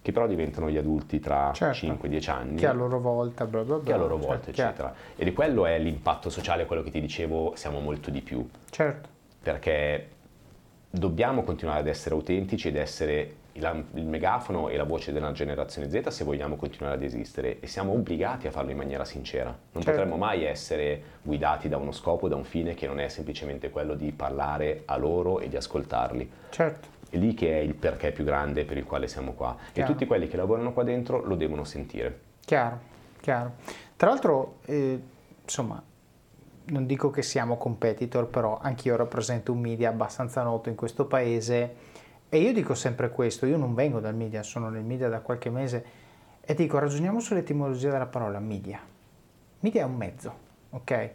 che però diventano gli adulti tra certo. 5-10 anni. Che a loro volta, bla bla bla. Che a loro volta, certo. eccetera. E di quello è l'impatto sociale, quello che ti dicevo, siamo molto di più. Certo. Perché dobbiamo continuare ad essere autentici ed essere il, il megafono e la voce della generazione Z se vogliamo continuare ad esistere e siamo obbligati a farlo in maniera sincera. Non certo. potremmo mai essere guidati da uno scopo, da un fine che non è semplicemente quello di parlare a loro e di ascoltarli. Certo è lì che è il perché più grande per il quale siamo qua. Chiaro. E tutti quelli che lavorano qua dentro lo devono sentire. Chiaro, chiaro. Tra l'altro, eh, insomma, non dico che siamo competitor, però anch'io rappresento un media abbastanza noto in questo paese e io dico sempre questo, io non vengo dal media, sono nel media da qualche mese e dico ragioniamo sull'etimologia della parola media. Media è un mezzo, ok?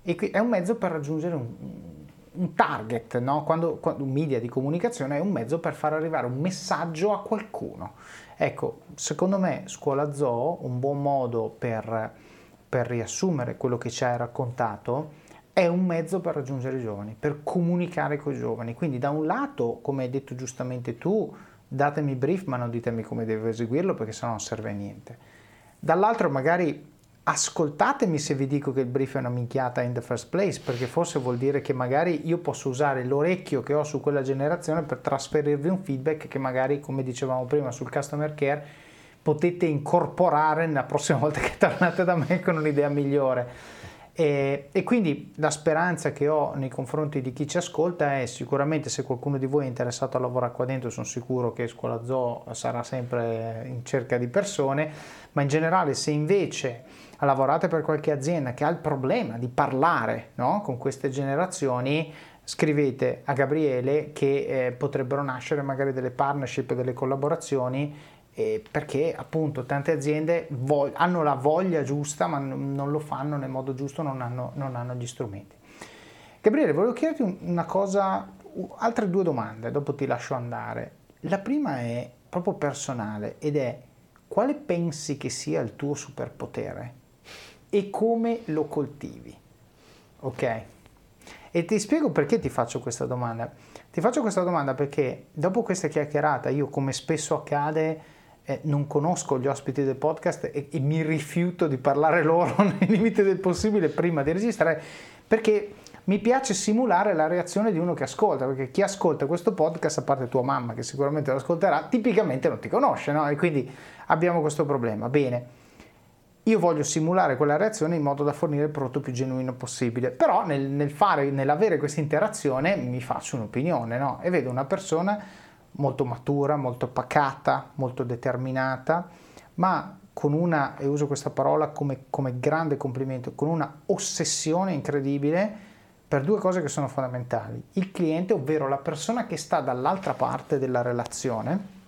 E è un mezzo per raggiungere un, un target, no? quando, quando, un media di comunicazione è un mezzo per far arrivare un messaggio a qualcuno. Ecco, secondo me Scuola Zoo, un buon modo per, per riassumere quello che ci hai raccontato, è un mezzo per raggiungere i giovani, per comunicare con i giovani. Quindi da un lato, come hai detto giustamente tu, datemi brief ma non ditemi come devo eseguirlo perché sennò non serve a niente. Dall'altro magari ascoltatemi se vi dico che il brief è una minchiata in the first place, perché forse vuol dire che magari io posso usare l'orecchio che ho su quella generazione per trasferirvi un feedback che magari, come dicevamo prima sul customer care, potete incorporare la prossima volta che tornate da me con un'idea migliore. E, e, quindi la speranza che ho nei confronti di chi ci ascolta è sicuramente se qualcuno di voi è interessato a lavorare qua dentro, sono sicuro che Scuola Zoo sarà sempre in cerca di persone, ma in generale se invece lavorate per qualche azienda che ha il problema di parlare no? con queste generazioni, scrivete a Gabriele che eh, potrebbero nascere magari delle partnership, delle collaborazioni eh, perché appunto tante aziende vo- hanno la voglia giusta ma n- non lo fanno nel modo giusto, non hanno, non hanno gli strumenti. Gabriele, volevo chiederti una cosa, altre due domande, dopo ti lascio andare. La prima è proprio personale ed è quale pensi che sia il tuo superpotere? E come lo coltivi. Ok? E ti spiego perché ti faccio questa domanda. Ti faccio questa domanda perché dopo questa chiacchierata io, come spesso accade, eh, non conosco gli ospiti del podcast e, e mi rifiuto di parlare loro nel limite del possibile prima di registrare perché mi piace simulare la reazione di uno che ascolta, perché chi ascolta questo podcast, a parte tua mamma che sicuramente lo ascolterà, tipicamente non ti conosce, no? E quindi abbiamo questo problema. Bene, io voglio simulare quella reazione in modo da fornire il prodotto più genuino possibile, però nel, nel fare, nell'avere questa interazione mi faccio un'opinione, no? E vedo una persona molto matura, molto pacata, molto determinata, ma con una, e uso questa parola come, come grande complimento, con una ossessione incredibile per due cose che sono fondamentali. Il cliente, ovvero la persona che sta dall'altra parte della relazione,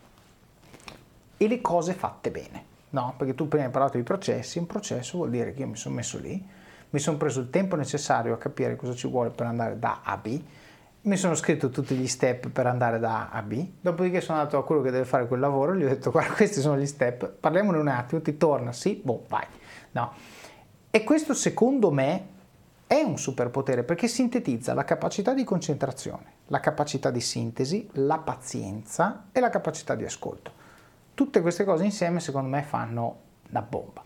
e le cose fatte bene. No, perché tu prima hai parlato di processi, un processo vuol dire che io mi sono messo lì, mi sono preso il tempo necessario a capire cosa ci vuole per andare da A a B, mi sono scritto tutti gli step per andare da A a B, dopodiché sono andato a quello che deve fare quel lavoro, gli ho detto guarda questi sono gli step, parliamone un attimo, ti torna, sì, boh, vai. No. E questo secondo me è un superpotere perché sintetizza la capacità di concentrazione, la capacità di sintesi, la pazienza e la capacità di ascolto. Tutte queste cose insieme secondo me fanno la bomba.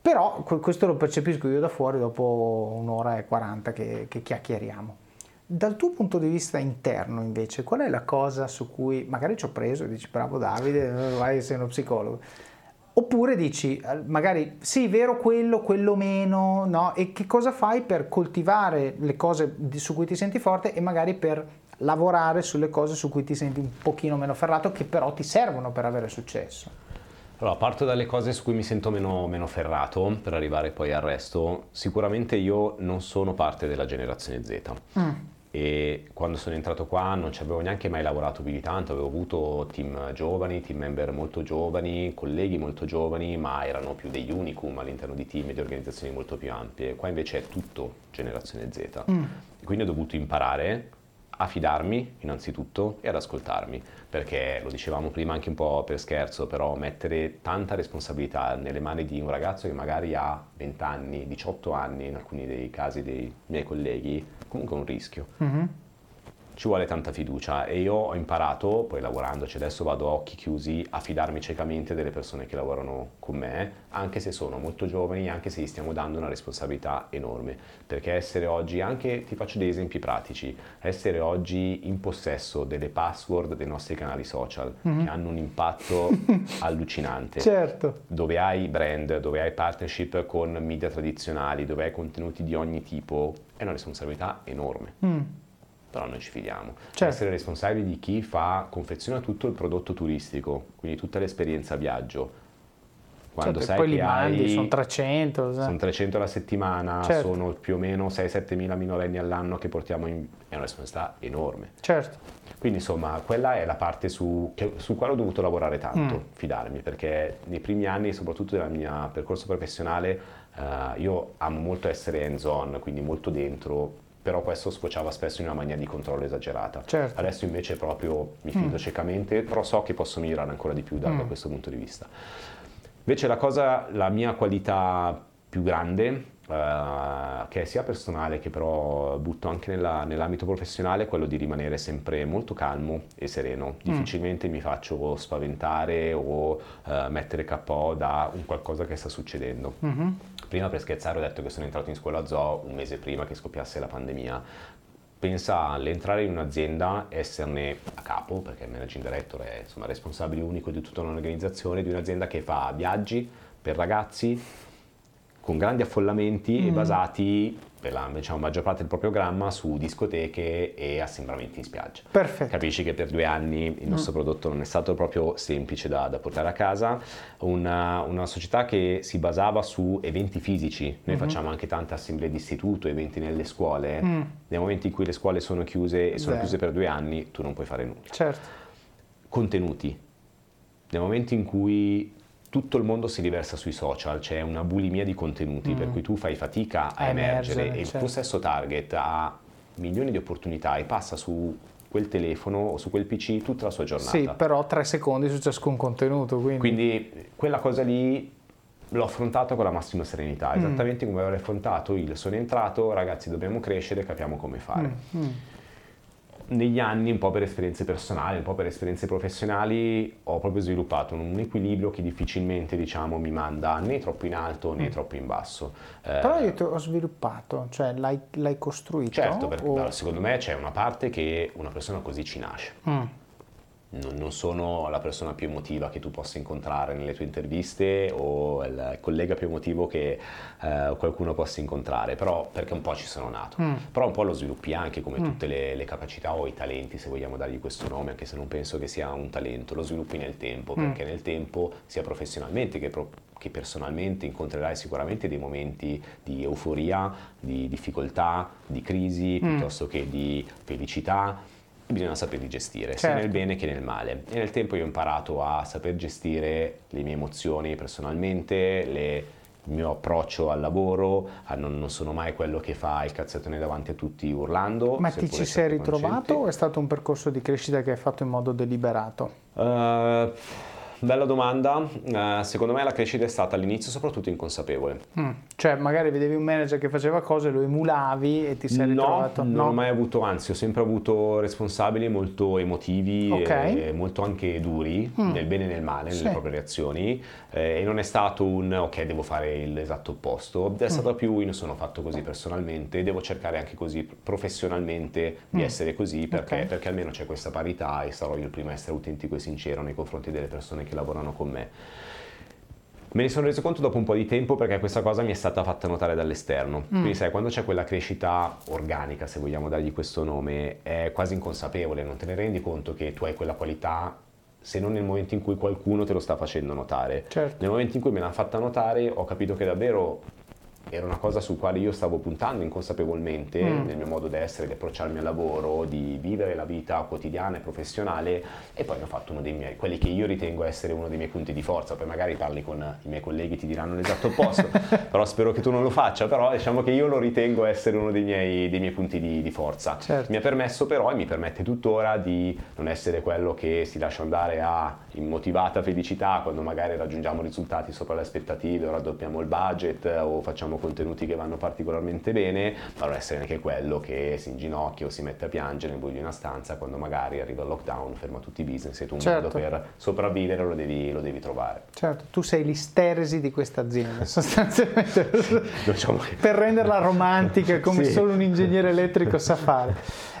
Però questo lo percepisco io da fuori dopo un'ora e quaranta che, che chiacchieriamo. Dal tuo punto di vista interno, invece, qual è la cosa su cui magari ci ho preso e dici bravo Davide, vai, sei uno psicologo. Oppure dici, eh, magari sì, vero quello, quello meno, no? E che cosa fai per coltivare le cose su cui ti senti forte e magari per lavorare sulle cose su cui ti senti un pochino meno ferrato, che però ti servono per avere successo? Allora, parto dalle cose su cui mi sento meno, meno, ferrato per arrivare poi al resto. Sicuramente io non sono parte della generazione Z. Mm e quando sono entrato qua non ci avevo neanche mai lavorato più di tanto, avevo avuto team giovani, team member molto giovani, colleghi molto giovani, ma erano più degli unicum all'interno di team e di organizzazioni molto più ampie. Qua invece è tutto generazione Z. Mm. Quindi ho dovuto imparare a fidarmi innanzitutto e ad ascoltarmi, perché lo dicevamo prima anche un po' per scherzo, però mettere tanta responsabilità nelle mani di un ragazzo che magari ha 20 anni, 18 anni in alcuni dei casi dei miei colleghi, comunque è un rischio. Mm-hmm ci vuole tanta fiducia e io ho imparato, poi lavorandoci adesso vado a occhi chiusi a fidarmi ciecamente delle persone che lavorano con me, anche se sono molto giovani, anche se gli stiamo dando una responsabilità enorme, perché essere oggi, anche ti faccio degli esempi pratici, essere oggi in possesso delle password dei nostri canali social mm-hmm. che hanno un impatto allucinante, certo. dove hai brand, dove hai partnership con media tradizionali, dove hai contenuti di ogni tipo, è una responsabilità enorme. Mm però noi ci fidiamo. Certo. Essere responsabili di chi fa, confeziona tutto il prodotto turistico, quindi tutta l'esperienza viaggio. Quando certo, sai poi che li mandi, sono 300. Sono 300 alla settimana, certo. sono più o meno 6-7 mila minorenni all'anno che portiamo in... è una responsabilità enorme. Certo. Quindi insomma, quella è la parte su, che, su quale ho dovuto lavorare tanto, mm. fidarmi, perché nei primi anni, soprattutto del mio percorso professionale, uh, io amo molto essere hands-on, quindi molto dentro, però questo sfociava spesso in una maniera di controllo esagerata. Certo. Adesso invece proprio mi fido mm. ciecamente, però so che posso migliorare ancora di più da, mm. da, questo punto di vista. Invece la cosa, la mia qualità più grande, uh, che è sia personale che però butto anche nella, nell'ambito professionale, è quello di rimanere sempre molto calmo e sereno. Mm. Difficilmente mm. mi faccio spaventare o uh, mettere KO da un qualcosa che sta succedendo. Mm-hmm prima per scherzare ho detto che sono entrato in scuola zoo un mese prima che scoppiasse la pandemia. Pensa all'entrare in un'azienda, esserne a capo, perché il managing director è insomma, responsabile unico di tutta un'organizzazione, di un'azienda che fa viaggi per ragazzi con grandi affollamenti mm. e basati per la diciamo, maggior parte del proprio programma su discoteche e assembramenti in spiaggia. Perfetto. Capisci che per due anni il nostro mm. prodotto non è stato proprio semplice da, da portare a casa, una, una, società che si basava su eventi fisici, noi mm-hmm. facciamo anche tante assemblee di istituto, eventi nelle scuole, mm. nel momento in cui le scuole sono chiuse e sono Beh. chiuse per due anni tu non puoi fare nulla. Certo. Contenuti, nel momento in cui tutto il mondo si riversa sui social, c'è una bulimia di contenuti mm. per cui tu fai fatica a, a emergere, emergere, e certo. il tuo stesso target ha milioni di opportunità e passa su quel telefono o su quel PC tutta la sua giornata. Sì, però tre secondi su ciascun contenuto. Quindi, quindi quella cosa lì l'ho affrontato con la massima serenità, mm. esattamente come avrei affrontato il sono entrato, ragazzi dobbiamo crescere, capiamo come fare. Mm. Negli anni, un po' per esperienze personali, un po' per esperienze professionali, ho proprio sviluppato un equilibrio che difficilmente diciamo, mi manda né troppo in alto né mm. troppo in basso. Eh, Però io ti ho sviluppato, cioè l'hai, l'hai costruito? Certo, perché o... secondo me c'è una parte che una persona così ci nasce. Mm non, sono la persona più emotiva che tu possa incontrare nelle tue interviste o il collega più emotivo che eh, qualcuno possa incontrare, però perché un po' ci sono nato. Mm. Però un po' lo sviluppi anche come mm. tutte le, le, capacità o i talenti, se vogliamo dargli questo nome, anche se non penso che sia un talento, lo sviluppi nel tempo, mm. perché nel tempo, sia professionalmente che, pro- che personalmente, incontrerai sicuramente dei momenti di euforia, di difficoltà, di crisi, mm. piuttosto che di felicità bisogna saperli gestire, certo. sia nel bene che nel male. E nel tempo io ho imparato a saper gestire le mie emozioni personalmente, le, il mio approccio al lavoro, non, non, sono mai quello che fa il cazzettone davanti a tutti urlando. Ma ti ci sei ritrovato o è stato un percorso di crescita che hai fatto in modo deliberato? Uh, Bella domanda, uh, secondo me la crescita è stata all'inizio soprattutto inconsapevole. Mm. Cioè magari vedevi un manager che faceva cose, lo emulavi e ti sei no, ritrovato? No, non ho mai avuto, anzi ho sempre avuto responsabili molto emotivi okay. e molto anche duri, mm. nel bene e nel male, sì. nelle proprie reazioni eh, e non è stato un ok devo fare l'esatto opposto, è stato mm. più io sono fatto così personalmente, devo cercare anche così professionalmente di mm. essere così perché, okay. perché almeno c'è questa parità e sarò io il primo a essere autentico e sincero nei confronti delle persone che che lavorano con me. Me ne sono reso conto dopo un po' di tempo perché questa cosa mi è stata fatta notare dall'esterno. Mm. Quindi sai, quando c'è quella crescita organica, se vogliamo dargli questo nome, è quasi inconsapevole, non te ne rendi conto che tu hai quella qualità se non nel momento in cui qualcuno te lo sta facendo notare. Certo. Nel momento in cui me l'ha fatta notare ho capito che davvero era una cosa su quale io stavo puntando inconsapevolmente mm. nel mio modo di essere, di approcciarmi al lavoro, di vivere la vita quotidiana e professionale e poi ho fatto uno dei miei, quelli che io ritengo essere uno dei miei punti di forza, poi magari parli con i miei colleghi ti diranno l'esatto opposto, però spero che tu non lo faccia, però diciamo che io lo ritengo essere uno dei miei, dei miei punti di, di forza. Certo. Mi ha permesso però e mi permette tuttora di non essere quello che si lascia andare a immotivata felicità quando magari raggiungiamo risultati sopra le aspettative o raddoppiamo il budget o facciamo contenuti che vanno particolarmente bene, ma non essere neanche quello che si inginocchia o si mette a piangere nel buio di una stanza quando magari arriva il lockdown, ferma tutti i business e tu un certo. modo per sopravvivere lo devi, lo devi, trovare. Certo, tu sei l'isteresi di questa azienda sostanzialmente, diciamo che... per renderla romantica come sì. solo un ingegnere elettrico sa fare.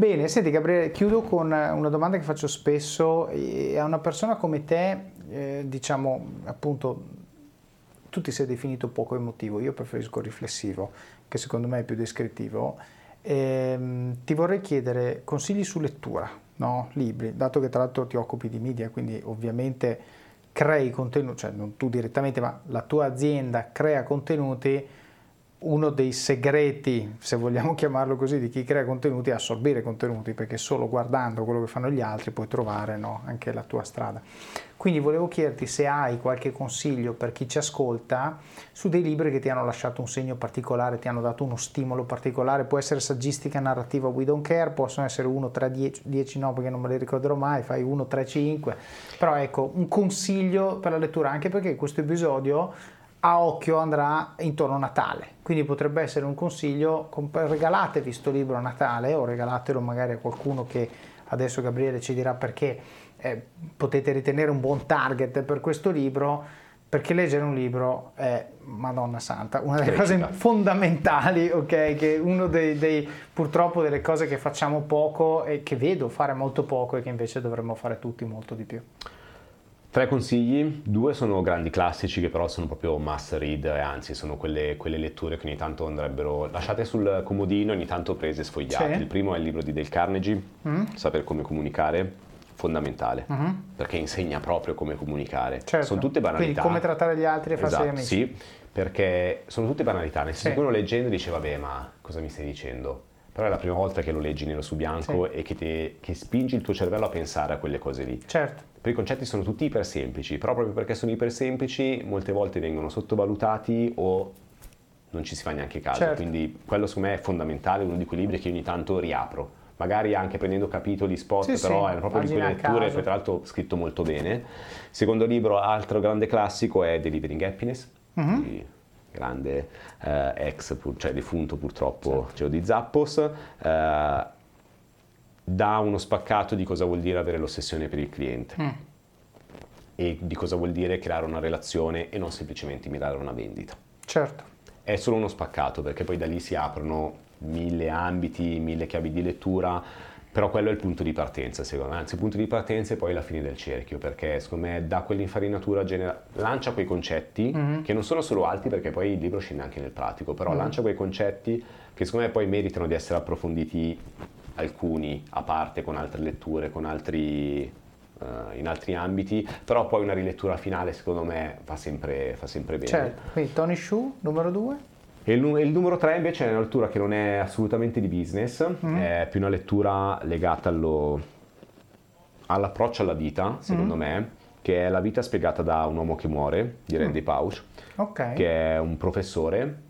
Bene, senti Gabriele, chiudo con una domanda che faccio spesso a una persona come te, eh, diciamo appunto, tu ti sei definito poco emotivo, io preferisco riflessivo, che secondo me è più descrittivo. Eh, ti vorrei chiedere consigli su lettura, no? libri, dato che tra l'altro ti occupi di media, quindi ovviamente crei contenuti, cioè non tu direttamente, ma la tua azienda crea contenuti uno dei segreti, se vogliamo chiamarlo così, di chi crea contenuti è assorbire contenuti, perché solo guardando quello che fanno gli altri puoi trovare no, anche la tua strada. Quindi volevo chiederti se hai qualche consiglio per chi ci ascolta su dei libri che ti hanno lasciato un segno particolare, ti hanno dato uno stimolo particolare, può essere saggistica, narrativa, we don't care, possono essere 1, 3, 10, 10 no perché non me li ricorderò mai, fai 1, 3, 5, però ecco un consiglio per la lettura, anche perché questo episodio a occhio andrà intorno a Natale, quindi potrebbe essere un consiglio, regalatevi questo libro a Natale o regalatelo magari a qualcuno che adesso Gabriele ci dirà perché eh, potete ritenere un buon target per questo libro, perché leggere un libro è, Madonna Santa, una delle Crescita. cose fondamentali, ok? Che uno dei, dei, purtroppo delle cose che facciamo poco e che vedo fare molto poco e che invece dovremmo fare tutti molto di più. Tre consigli, due sono grandi classici che però sono proprio must read e anzi sono quelle, quelle letture che ogni tanto andrebbero lasciate sul comodino ogni tanto prese e sfogliate. Sì. Il primo è il libro di Dale Carnegie, mm. Saper come comunicare, fondamentale, mm-hmm. perché insegna proprio come comunicare. Certo. Sono tutte banalità. Quindi come trattare gli altri e farsi esatto, amici. Sì, perché sono tutte banalità, nel senso sì. che uno leggendo dice vabbè ma cosa mi stai dicendo? Però è la prima volta che lo leggi nero su bianco Sì. e che, ti- che spingi il tuo cervello a pensare a quelle cose lì. Certo. Poi i concetti sono tutti iper semplici, però proprio perché sono iper semplici molte volte vengono sottovalutati o non ci si fa neanche caso. Certo. Quindi quello secondo me è fondamentale, uno di quei libri che ogni tanto riapro. Magari anche prendendo capitoli, spot, Sì, però sì, è proprio di quelle letture, poi tra l'altro scritto molto bene. Secondo libro, altro grande classico è Delivering Happiness, Mhm. di grande eh, ex, cioè defunto purtroppo Certo. Geo di Zappos. eh, dà uno spaccato di cosa vuol dire avere l'ossessione per il cliente Mm. e di cosa vuol dire creare una relazione e non semplicemente mirare a una vendita. Certo. È solo uno spaccato perché poi da lì si aprono mille ambiti, mille chiavi di lettura, però quello è il punto di partenza secondo me, anzi il punto di partenza è poi la fine del cerchio perché secondo me da quell'infarinatura genera- lancia quei concetti che non sono solo alti perché poi il libro scende anche nel pratico, però lancia quei concetti che secondo me poi meritano di essere approfonditi alcuni a parte con altre letture, con altri eh, in altri ambiti, però poi una rilettura finale secondo me fa sempre, fa sempre bene. Certo. Quindi Tony Shu, numero due. E il, il numero 3 invece è una lettura che non è assolutamente di business, è più una lettura legata allo- all'approccio alla vita, secondo me, che è La vita spiegata da un uomo che muore, di Randy Pausch, Ok. che è un professore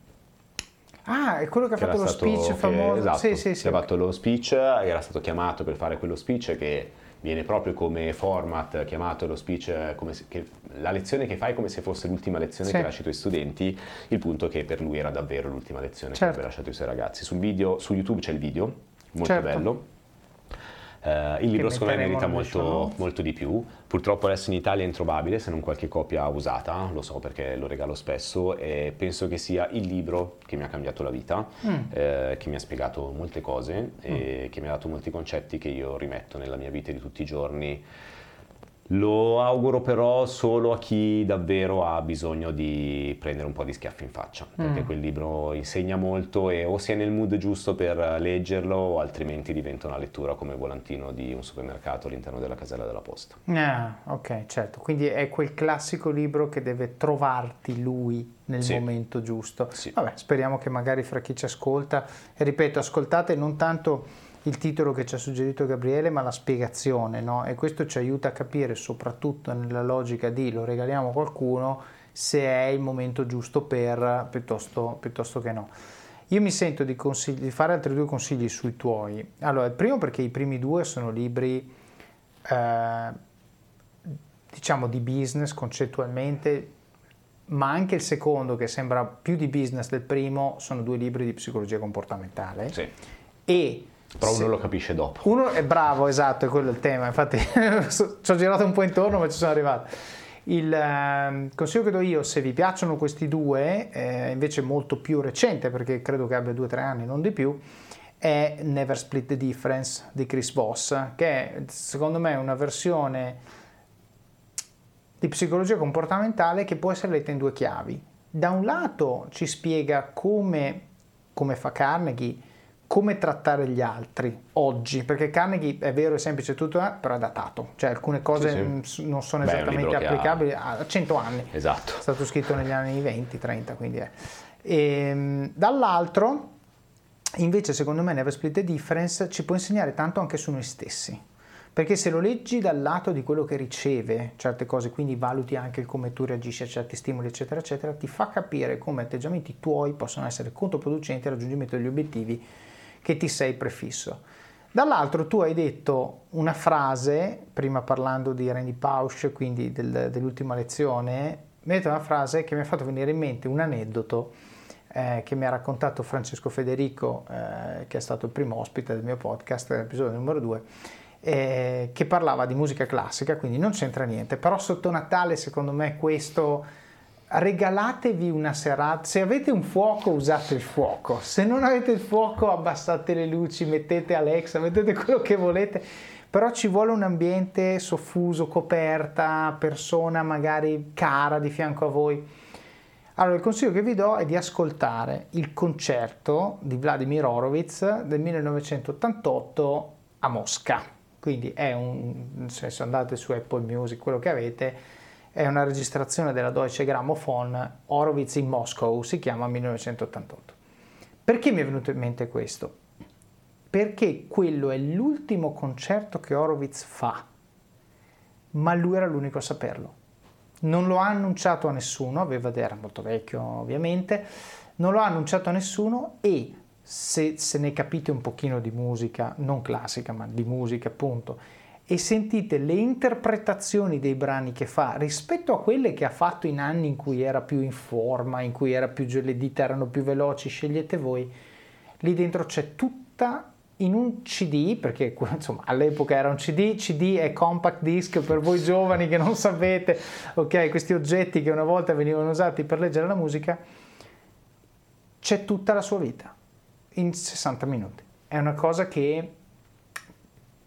Ah, è quello che ha che fatto era lo speech che- famoso. esatto, sì, sì, sì. che ha fatto lo speech, era stato chiamato per fare quello speech che viene proprio come format chiamato lo speech, eh, come se- che- la lezione che fai come se fosse l'ultima lezione Sì. che lasci ai tuoi studenti, il punto che per lui era davvero l'ultima lezione Certo. che aveva lasciato ai suoi ragazzi. Sul video, su YouTube c'è il video, molto Certo. bello. Eh, il libro secondo me merita molto, molto di più. Purtroppo adesso in Italia è introvabile, se non qualche copia usata, lo so perché lo regalo spesso e penso che sia il libro che mi ha cambiato la vita, Mm. eh, che mi ha spiegato molte cose e che mi ha dato molti concetti che io rimetto nella mia vita di tutti i giorni. Lo auguro però solo a chi davvero ha bisogno di prendere un po' di schiaffi in faccia, Mm. perché quel libro insegna molto e o si è nel mood giusto per leggerlo o altrimenti diventa una lettura come volantino di un supermercato all'interno della casella della posta. Ah, ok, certo. Quindi è quel classico libro che deve trovarti lui nel Sì. momento giusto. Sì. Vabbè, speriamo che magari fra chi ci ascolta, e ripeto, ascoltate non tanto il titolo che ci ha suggerito Gabriele, ma la spiegazione, no? E questo ci aiuta a capire, soprattutto nella logica di lo regaliamo a qualcuno, se è il momento giusto per piuttosto, piuttosto che no. Io mi sento di, consigli- di fare altri due consigli sui tuoi. Allora, il primo perché i primi due sono libri eh, diciamo di business concettualmente, ma anche il secondo che sembra più di business del primo sono due libri di psicologia comportamentale Sì, e però se- uno lo capisce dopo. uno è bravo, esatto, è quello il tema. Infatti ci ho girato un po' intorno, ma ci sono arrivato. Il ehm, consiglio che do io, se vi piacciono questi due, eh, invece molto più recente, perché credo che abbia due o tre anni, non di più, è Never Split the Difference di Chris Voss, che è secondo me una versione di psicologia comportamentale che può essere letta in due chiavi. Da un lato ci spiega come, come fa Carnegie, come trattare gli altri oggi, perché Carnegie è vero, è semplice tutto, eh, però è datato, cioè alcune cose Sì, sì. non sono Beh, esattamente che ha- applicabili a 100 anni. Esatto. È stato scritto negli anni 20, 30, quindi è. Ehm, dall'altro, invece, secondo me, Never Split the Difference ci può insegnare tanto anche su noi stessi. Perché se lo leggi dal lato di quello che riceve certe cose, quindi valuti anche come tu reagisci a certi stimoli, eccetera, eccetera, ti fa capire come atteggiamenti tuoi possono essere controproducenti al raggiungimento degli obiettivi che ti sei prefisso. Dall'altro tu hai detto una frase, prima parlando di Randy Pausch, quindi del- dell'ultima lezione, mi hai detto una frase che mi ha fatto venire in mente un aneddoto eh, che mi ha raccontato Francesco Federico, eh, che è stato il primo ospite del mio podcast, l'episodio numero 2, eh, che parlava di musica classica, quindi non c'entra niente, però sotto Natale secondo me questo regalatevi una serata, se avete un fuoco usate il fuoco, se non avete il fuoco abbassate le luci, mettete Alexa, mettete quello che volete, però ci vuole un ambiente soffuso, coperta, persona magari cara di fianco a voi. Allora, il consiglio che vi do è di ascoltare il concerto di Vladimir Horowitz del 1988 a Mosca. Quindi è un, se andate su Apple Music, quello che avete, è una registrazione della Deutsche Grammophon Horowitz in Moscow, si chiama 1988. Perché mi è venuto in mente questo? perché quello è l'ultimo concerto che Horowitz fa, ma lui era l'unico a saperlo. Non lo ha annunciato a nessuno, aveva, era molto vecchio ovviamente, non lo ha annunciato a nessuno e se, se ne capite un pochino di musica, non classica, ma di musica appunto, e sentite le interpretazioni dei brani che fa rispetto a quelle che ha fatto in anni in cui era più in forma, in cui più, le dita erano più veloci, scegliete voi, lì dentro c'è tutta in un CD, perché insomma all'epoca era un CD, CD è compact disc per voi giovani che non sapete, ok, questi oggetti che una volta venivano usati per leggere la musica, c'è tutta la sua vita in 60 minuti. È una cosa che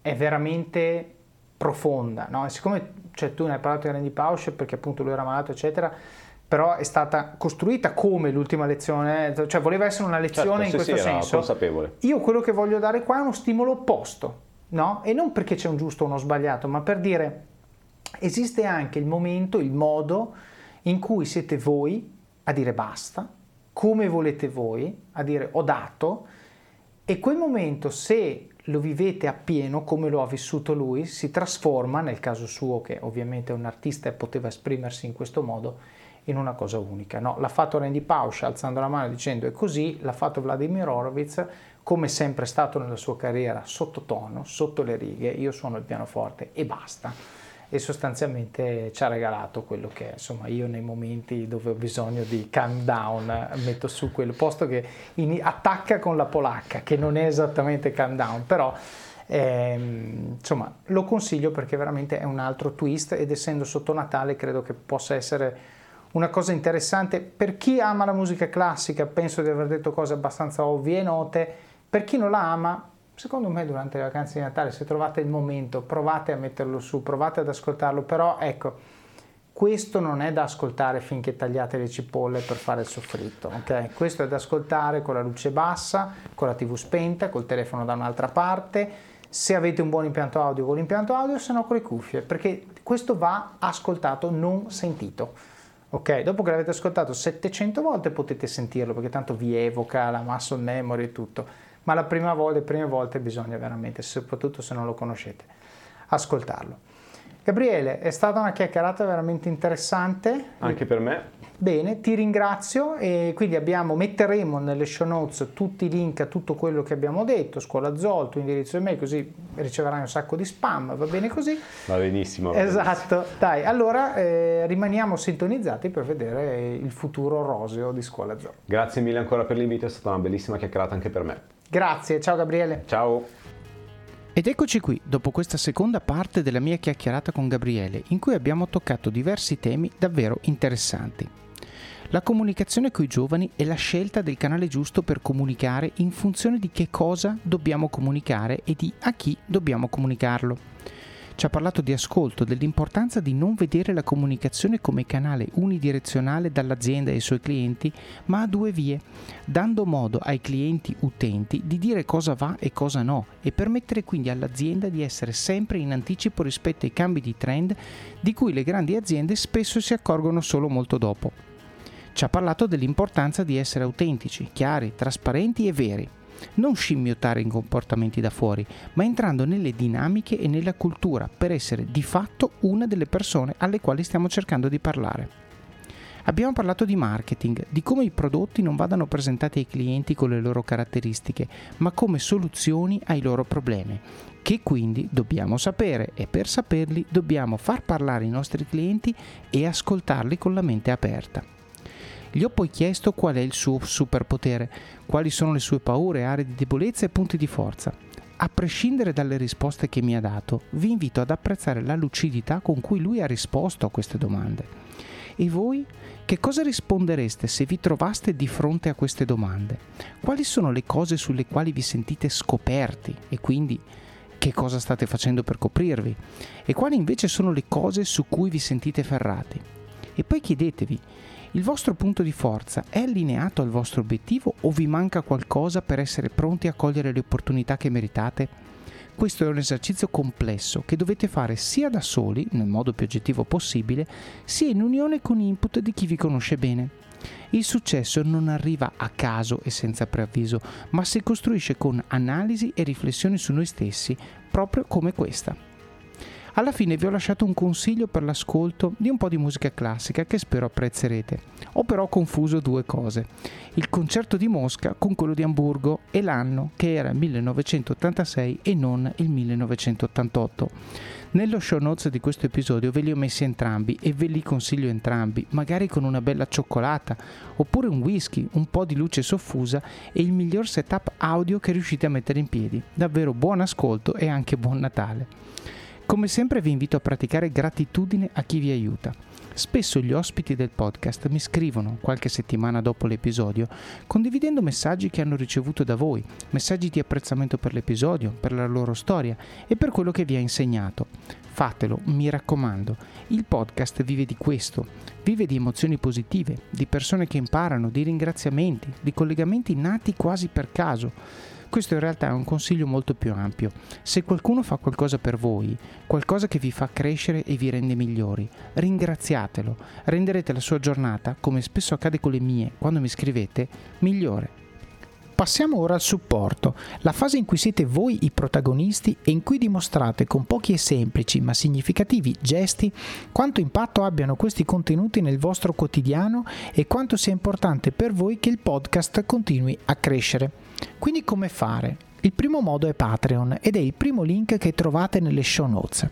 è veramente profonda, no? E siccome cioè, tu ne hai parlato di Randy Pausch perché appunto lui era malato, eccetera, però è stata costruita come l'ultima lezione, cioè voleva essere una lezione certo, in sì, questo sì, senso. consapevole. Io quello che voglio dare qua è uno stimolo opposto, no? E non perché c'è un giusto o uno sbagliato, ma per dire esiste anche il momento, il modo in cui siete voi a dire basta, come volete voi, a dire ho dato, e quel momento se lo vivete appieno come lo ha vissuto lui, si trasforma, nel caso suo che ovviamente è un artista e poteva esprimersi in questo modo, in una cosa unica. No? L'ha fatto Randy Pausch alzando la mano dicendo è così, l'ha fatto Vladimir Horowitz come sempre stato nella sua carriera sottotono, sotto le righe, io suono il pianoforte e basta. E sostanzialmente ci ha regalato quello che insomma io nei momenti dove ho bisogno di calm down metto su quel posto che in, attacca con la polacca, che non è esattamente calm down, però ehm, insomma lo consiglio perché veramente è un altro twist ed essendo sotto Natale credo che possa essere una cosa interessante. Per chi ama la musica classica, penso di aver detto cose abbastanza ovvie e note, per chi non la ama, secondo me durante le vacanze di Natale, se trovate il momento, provate a metterlo su, provate ad ascoltarlo, però ecco, questo non è da ascoltare finché tagliate le cipolle per fare il soffritto, ok? Questo è da ascoltare con la luce bassa, con la tv spenta, col telefono da un'altra parte, se avete un buon impianto audio con l'impianto audio, se no con le cuffie, perché questo va ascoltato, non sentito. Ok, dopo che l'avete ascoltato 700 volte potete sentirlo perché tanto vi evoca la muscle memory e tutto, ma la prima volta, le prime volte bisogna veramente, soprattutto se non lo conoscete, ascoltarlo. Gabriele, è stata una chiacchierata veramente interessante. Anche per me. Bene, ti ringrazio e quindi abbiamo, metteremo nelle show notes tutti i link a tutto quello che abbiamo detto, scuola Zoll, tuo indirizzo email, così riceverai un sacco di spam, va bene così? Va benissimo. Va esatto, benissimo. dai, allora eh, rimaniamo sintonizzati per vedere il futuro roseo di scuola Zoll. Grazie mille ancora per l'invito, è stata una bellissima chiacchierata anche per me. Grazie, ciao Gabriele. Ciao. Ed eccoci qui, dopo questa seconda parte della mia chiacchierata con Gabriele, in cui abbiamo toccato diversi temi davvero interessanti. La comunicazione coi giovani è la scelta del canale giusto per comunicare in funzione di che cosa dobbiamo comunicare e di a chi dobbiamo comunicarlo. Ci ha parlato di ascolto, dell'importanza di non vedere la comunicazione come canale unidirezionale dall'azienda ai suoi clienti, ma a due vie, dando modo ai clienti utenti di dire cosa va e cosa no e permettere quindi all'azienda di essere sempre in anticipo rispetto ai cambi di trend di cui le grandi aziende spesso si accorgono solo molto dopo. Ci ha parlato dell'importanza di essere autentici, chiari, trasparenti e veri. Non scimmiottare in comportamenti da fuori, ma entrando nelle dinamiche e nella cultura per essere di fatto una delle persone alle quali stiamo cercando di parlare. Abbiamo parlato di marketing, di come i prodotti non vadano presentati ai clienti con le loro caratteristiche, ma come soluzioni ai loro problemi, che quindi dobbiamo sapere e per saperli dobbiamo far parlare i nostri clienti e ascoltarli con la mente aperta. Gli ho poi chiesto qual è il suo superpotere, quali sono le sue paure, aree di debolezza e punti di forza. A prescindere dalle risposte che mi ha dato, vi invito ad apprezzare la lucidità con cui lui ha risposto a queste domande. E voi? Che cosa rispondereste se vi trovaste di fronte a queste domande? Quali sono le cose sulle quali vi sentite scoperti e quindi che cosa state facendo per coprirvi? E quali invece sono le cose su cui vi sentite ferrati? E poi chiedetevi, il vostro punto di forza è allineato al vostro obiettivo o vi manca qualcosa per essere pronti a cogliere le opportunità che meritate? Questo è un esercizio complesso che dovete fare sia da soli, nel modo più oggettivo possibile, sia in unione con input di chi vi conosce bene. Il successo non arriva a caso e senza preavviso, ma si costruisce con analisi e riflessioni su noi stessi, proprio come questa. Alla fine vi ho lasciato un consiglio per l'ascolto di un po' di musica classica che spero apprezzerete. Ho però confuso due cose, il concerto di Mosca con quello di Amburgo e l'anno che era 1986 e non il 1988. Nello show notes di questo episodio ve li ho messi entrambi e ve li consiglio entrambi, magari con una bella cioccolata, oppure un whisky, un po' di luce soffusa e il miglior setup audio che riuscite a mettere in piedi. Davvero buon ascolto e anche buon Natale. Come sempre vi invito a praticare gratitudine a chi vi aiuta. Spesso gli ospiti del podcast mi scrivono qualche settimana dopo l'episodio condividendo messaggi che hanno ricevuto da voi, messaggi di apprezzamento per l'episodio, per la loro storia e per quello che vi ha insegnato. Fatelo, mi raccomando. Il podcast vive di questo, vive di emozioni positive, di persone che imparano, di ringraziamenti, di collegamenti nati quasi per caso. Questo in realtà è un consiglio molto più ampio. Se qualcuno fa qualcosa per voi, qualcosa che vi fa crescere e vi rende migliori, ringraziatelo. Renderete la sua giornata, come spesso accade con le mie quando mi scrivete, migliore. Passiamo ora al supporto, la fase in cui siete voi i protagonisti e in cui dimostrate con pochi e semplici ma significativi gesti quanto impatto abbiano questi contenuti nel vostro quotidiano e quanto sia importante per voi che il podcast continui a crescere. Quindi come fare? Il primo modo è Patreon ed è il primo link che trovate nelle show notes.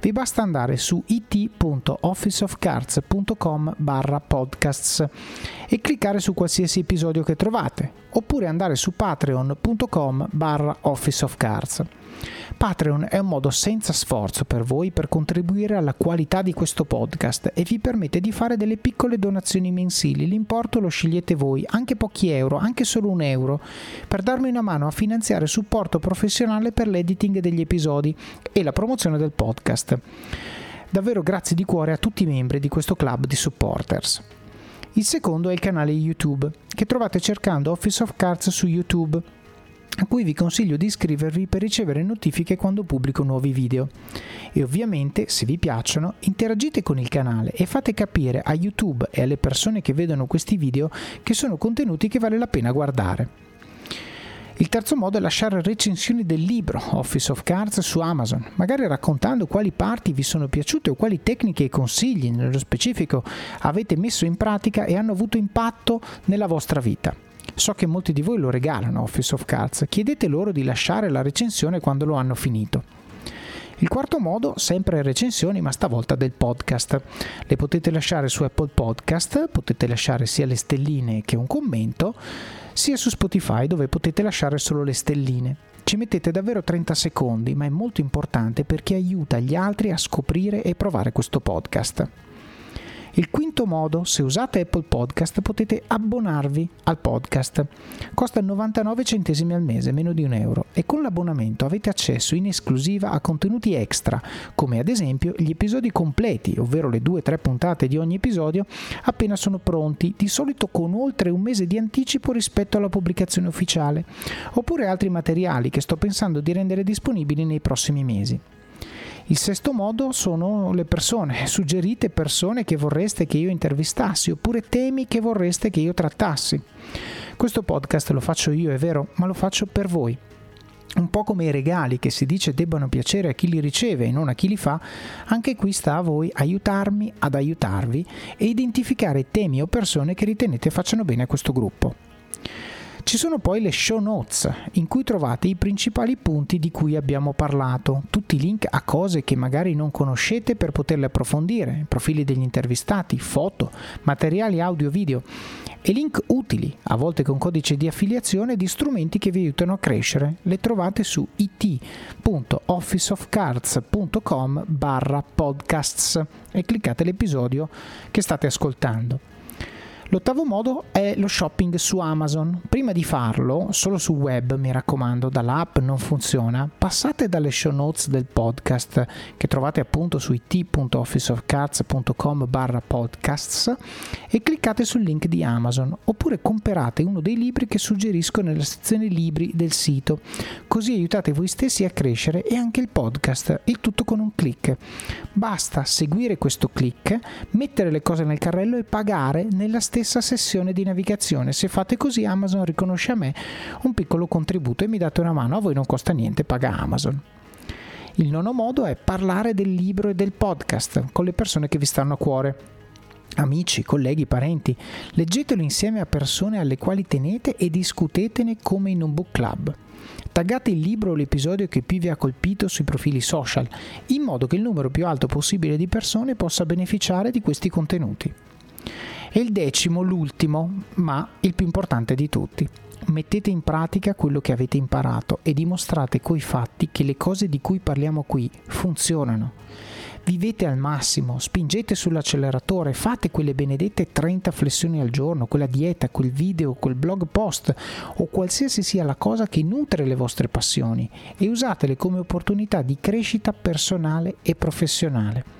Vi basta andare su it.officeofcards.com barra podcasts e cliccare su qualsiasi episodio che trovate, oppure andare su patreon.com barra officeofcards. Patreon è un modo senza sforzo per voi per contribuire alla qualità di questo podcast e vi permette di fare delle piccole donazioni mensili. L'importo lo scegliete voi, anche pochi euro, anche solo un euro, per darmi una mano a finanziare supporto professionale per l'editing degli episodi e la promozione del podcast. Davvero grazie di cuore a tutti i membri di questo club di supporters. Il secondo è il canale YouTube, che trovate cercando Office of Cards su YouTube a cui vi consiglio di iscrivervi per ricevere notifiche quando pubblico nuovi video. E ovviamente, se vi piacciono, interagite con il canale e fate capire a YouTube e alle persone che vedono questi video che sono contenuti che vale la pena guardare. Il terzo modo è lasciare recensioni del libro Office of Cards su Amazon, magari raccontando quali parti vi sono piaciute o quali tecniche e consigli nello specifico avete messo in pratica e hanno avuto impatto nella vostra vita. So che molti di voi lo regalano Office of Cards, chiedete loro di lasciare la recensione quando lo hanno finito. Il quarto modo, sempre recensioni, ma stavolta del podcast. Le potete lasciare su Apple Podcast, potete lasciare sia le stelline che un commento, sia su Spotify dove potete lasciare solo le stelline. Ci mettete davvero 30 secondi, ma è molto importante perché aiuta gli altri a scoprire e provare questo podcast. Il quinto modo, se usate Apple Podcast, potete abbonarvi al podcast. Costa 99 centesimi al mese, meno di un euro, e con l'abbonamento avete accesso in esclusiva a contenuti extra, come ad esempio gli episodi completi, ovvero le 2-3 puntate di ogni episodio, appena sono pronti, di solito con oltre un mese di anticipo rispetto alla pubblicazione ufficiale, oppure altri materiali che sto pensando di rendere disponibili nei prossimi mesi. Il sesto modo sono le persone, suggerite persone che vorreste che io intervistassi oppure temi che vorreste che io trattassi. Questo podcast lo faccio io, è vero, ma lo faccio per voi. Un po' come i regali che si dice debbano piacere a chi li riceve e non a chi li fa, anche qui sta a voi aiutarmi ad aiutarvi e identificare temi o persone che ritenete facciano bene a questo gruppo. Ci sono poi le show notes, in cui trovate i principali punti di cui abbiamo parlato, tutti i link a cose che magari non conoscete per poterle approfondire, profili degli intervistati, foto, materiali audio-video e link utili, a volte con codice di affiliazione, di strumenti che vi aiutano a crescere. Le trovate su it.officeofcards.com barra podcasts e cliccate l'episodio che state ascoltando. L'ottavo modo è lo shopping su Amazon. Prima di farlo, solo sul web, mi raccomando, dall'app non funziona, passate dalle show notes del podcast che trovate appunto su it.officeofcards.com barra podcasts e cliccate sul link di Amazon oppure comprate uno dei libri che suggerisco nella sezione libri del sito. Così aiutate voi stessi a crescere e anche il podcast, il tutto con un clic. Basta seguire questo clic, mettere le cose nel carrello e pagare nella stessa stessa sessione di navigazione. Se fate così Amazon riconosce a me un piccolo contributo e mi date una mano, a voi non costa niente, paga Amazon. Il nono modo è parlare del libro e del podcast con le persone che vi stanno a cuore. Amici, colleghi, parenti, leggetelo insieme a persone alle quali tenete e discutetene come in un book club. Taggate il libro o l'episodio che più vi ha colpito sui profili social, in modo che il numero più alto possibile di persone possa beneficiare di questi contenuti. E il decimo, l'ultimo, ma il più importante di tutti. Mettete in pratica quello che avete imparato e dimostrate coi fatti che le cose di cui parliamo qui funzionano vivete al massimo, spingete sull'acceleratore, fate quelle benedette 30 flessioni al giorno, quella dieta, quel video, quel blog post o qualsiasi sia la cosa che nutre le vostre passioni e usatele come opportunità di crescita personale e professionale.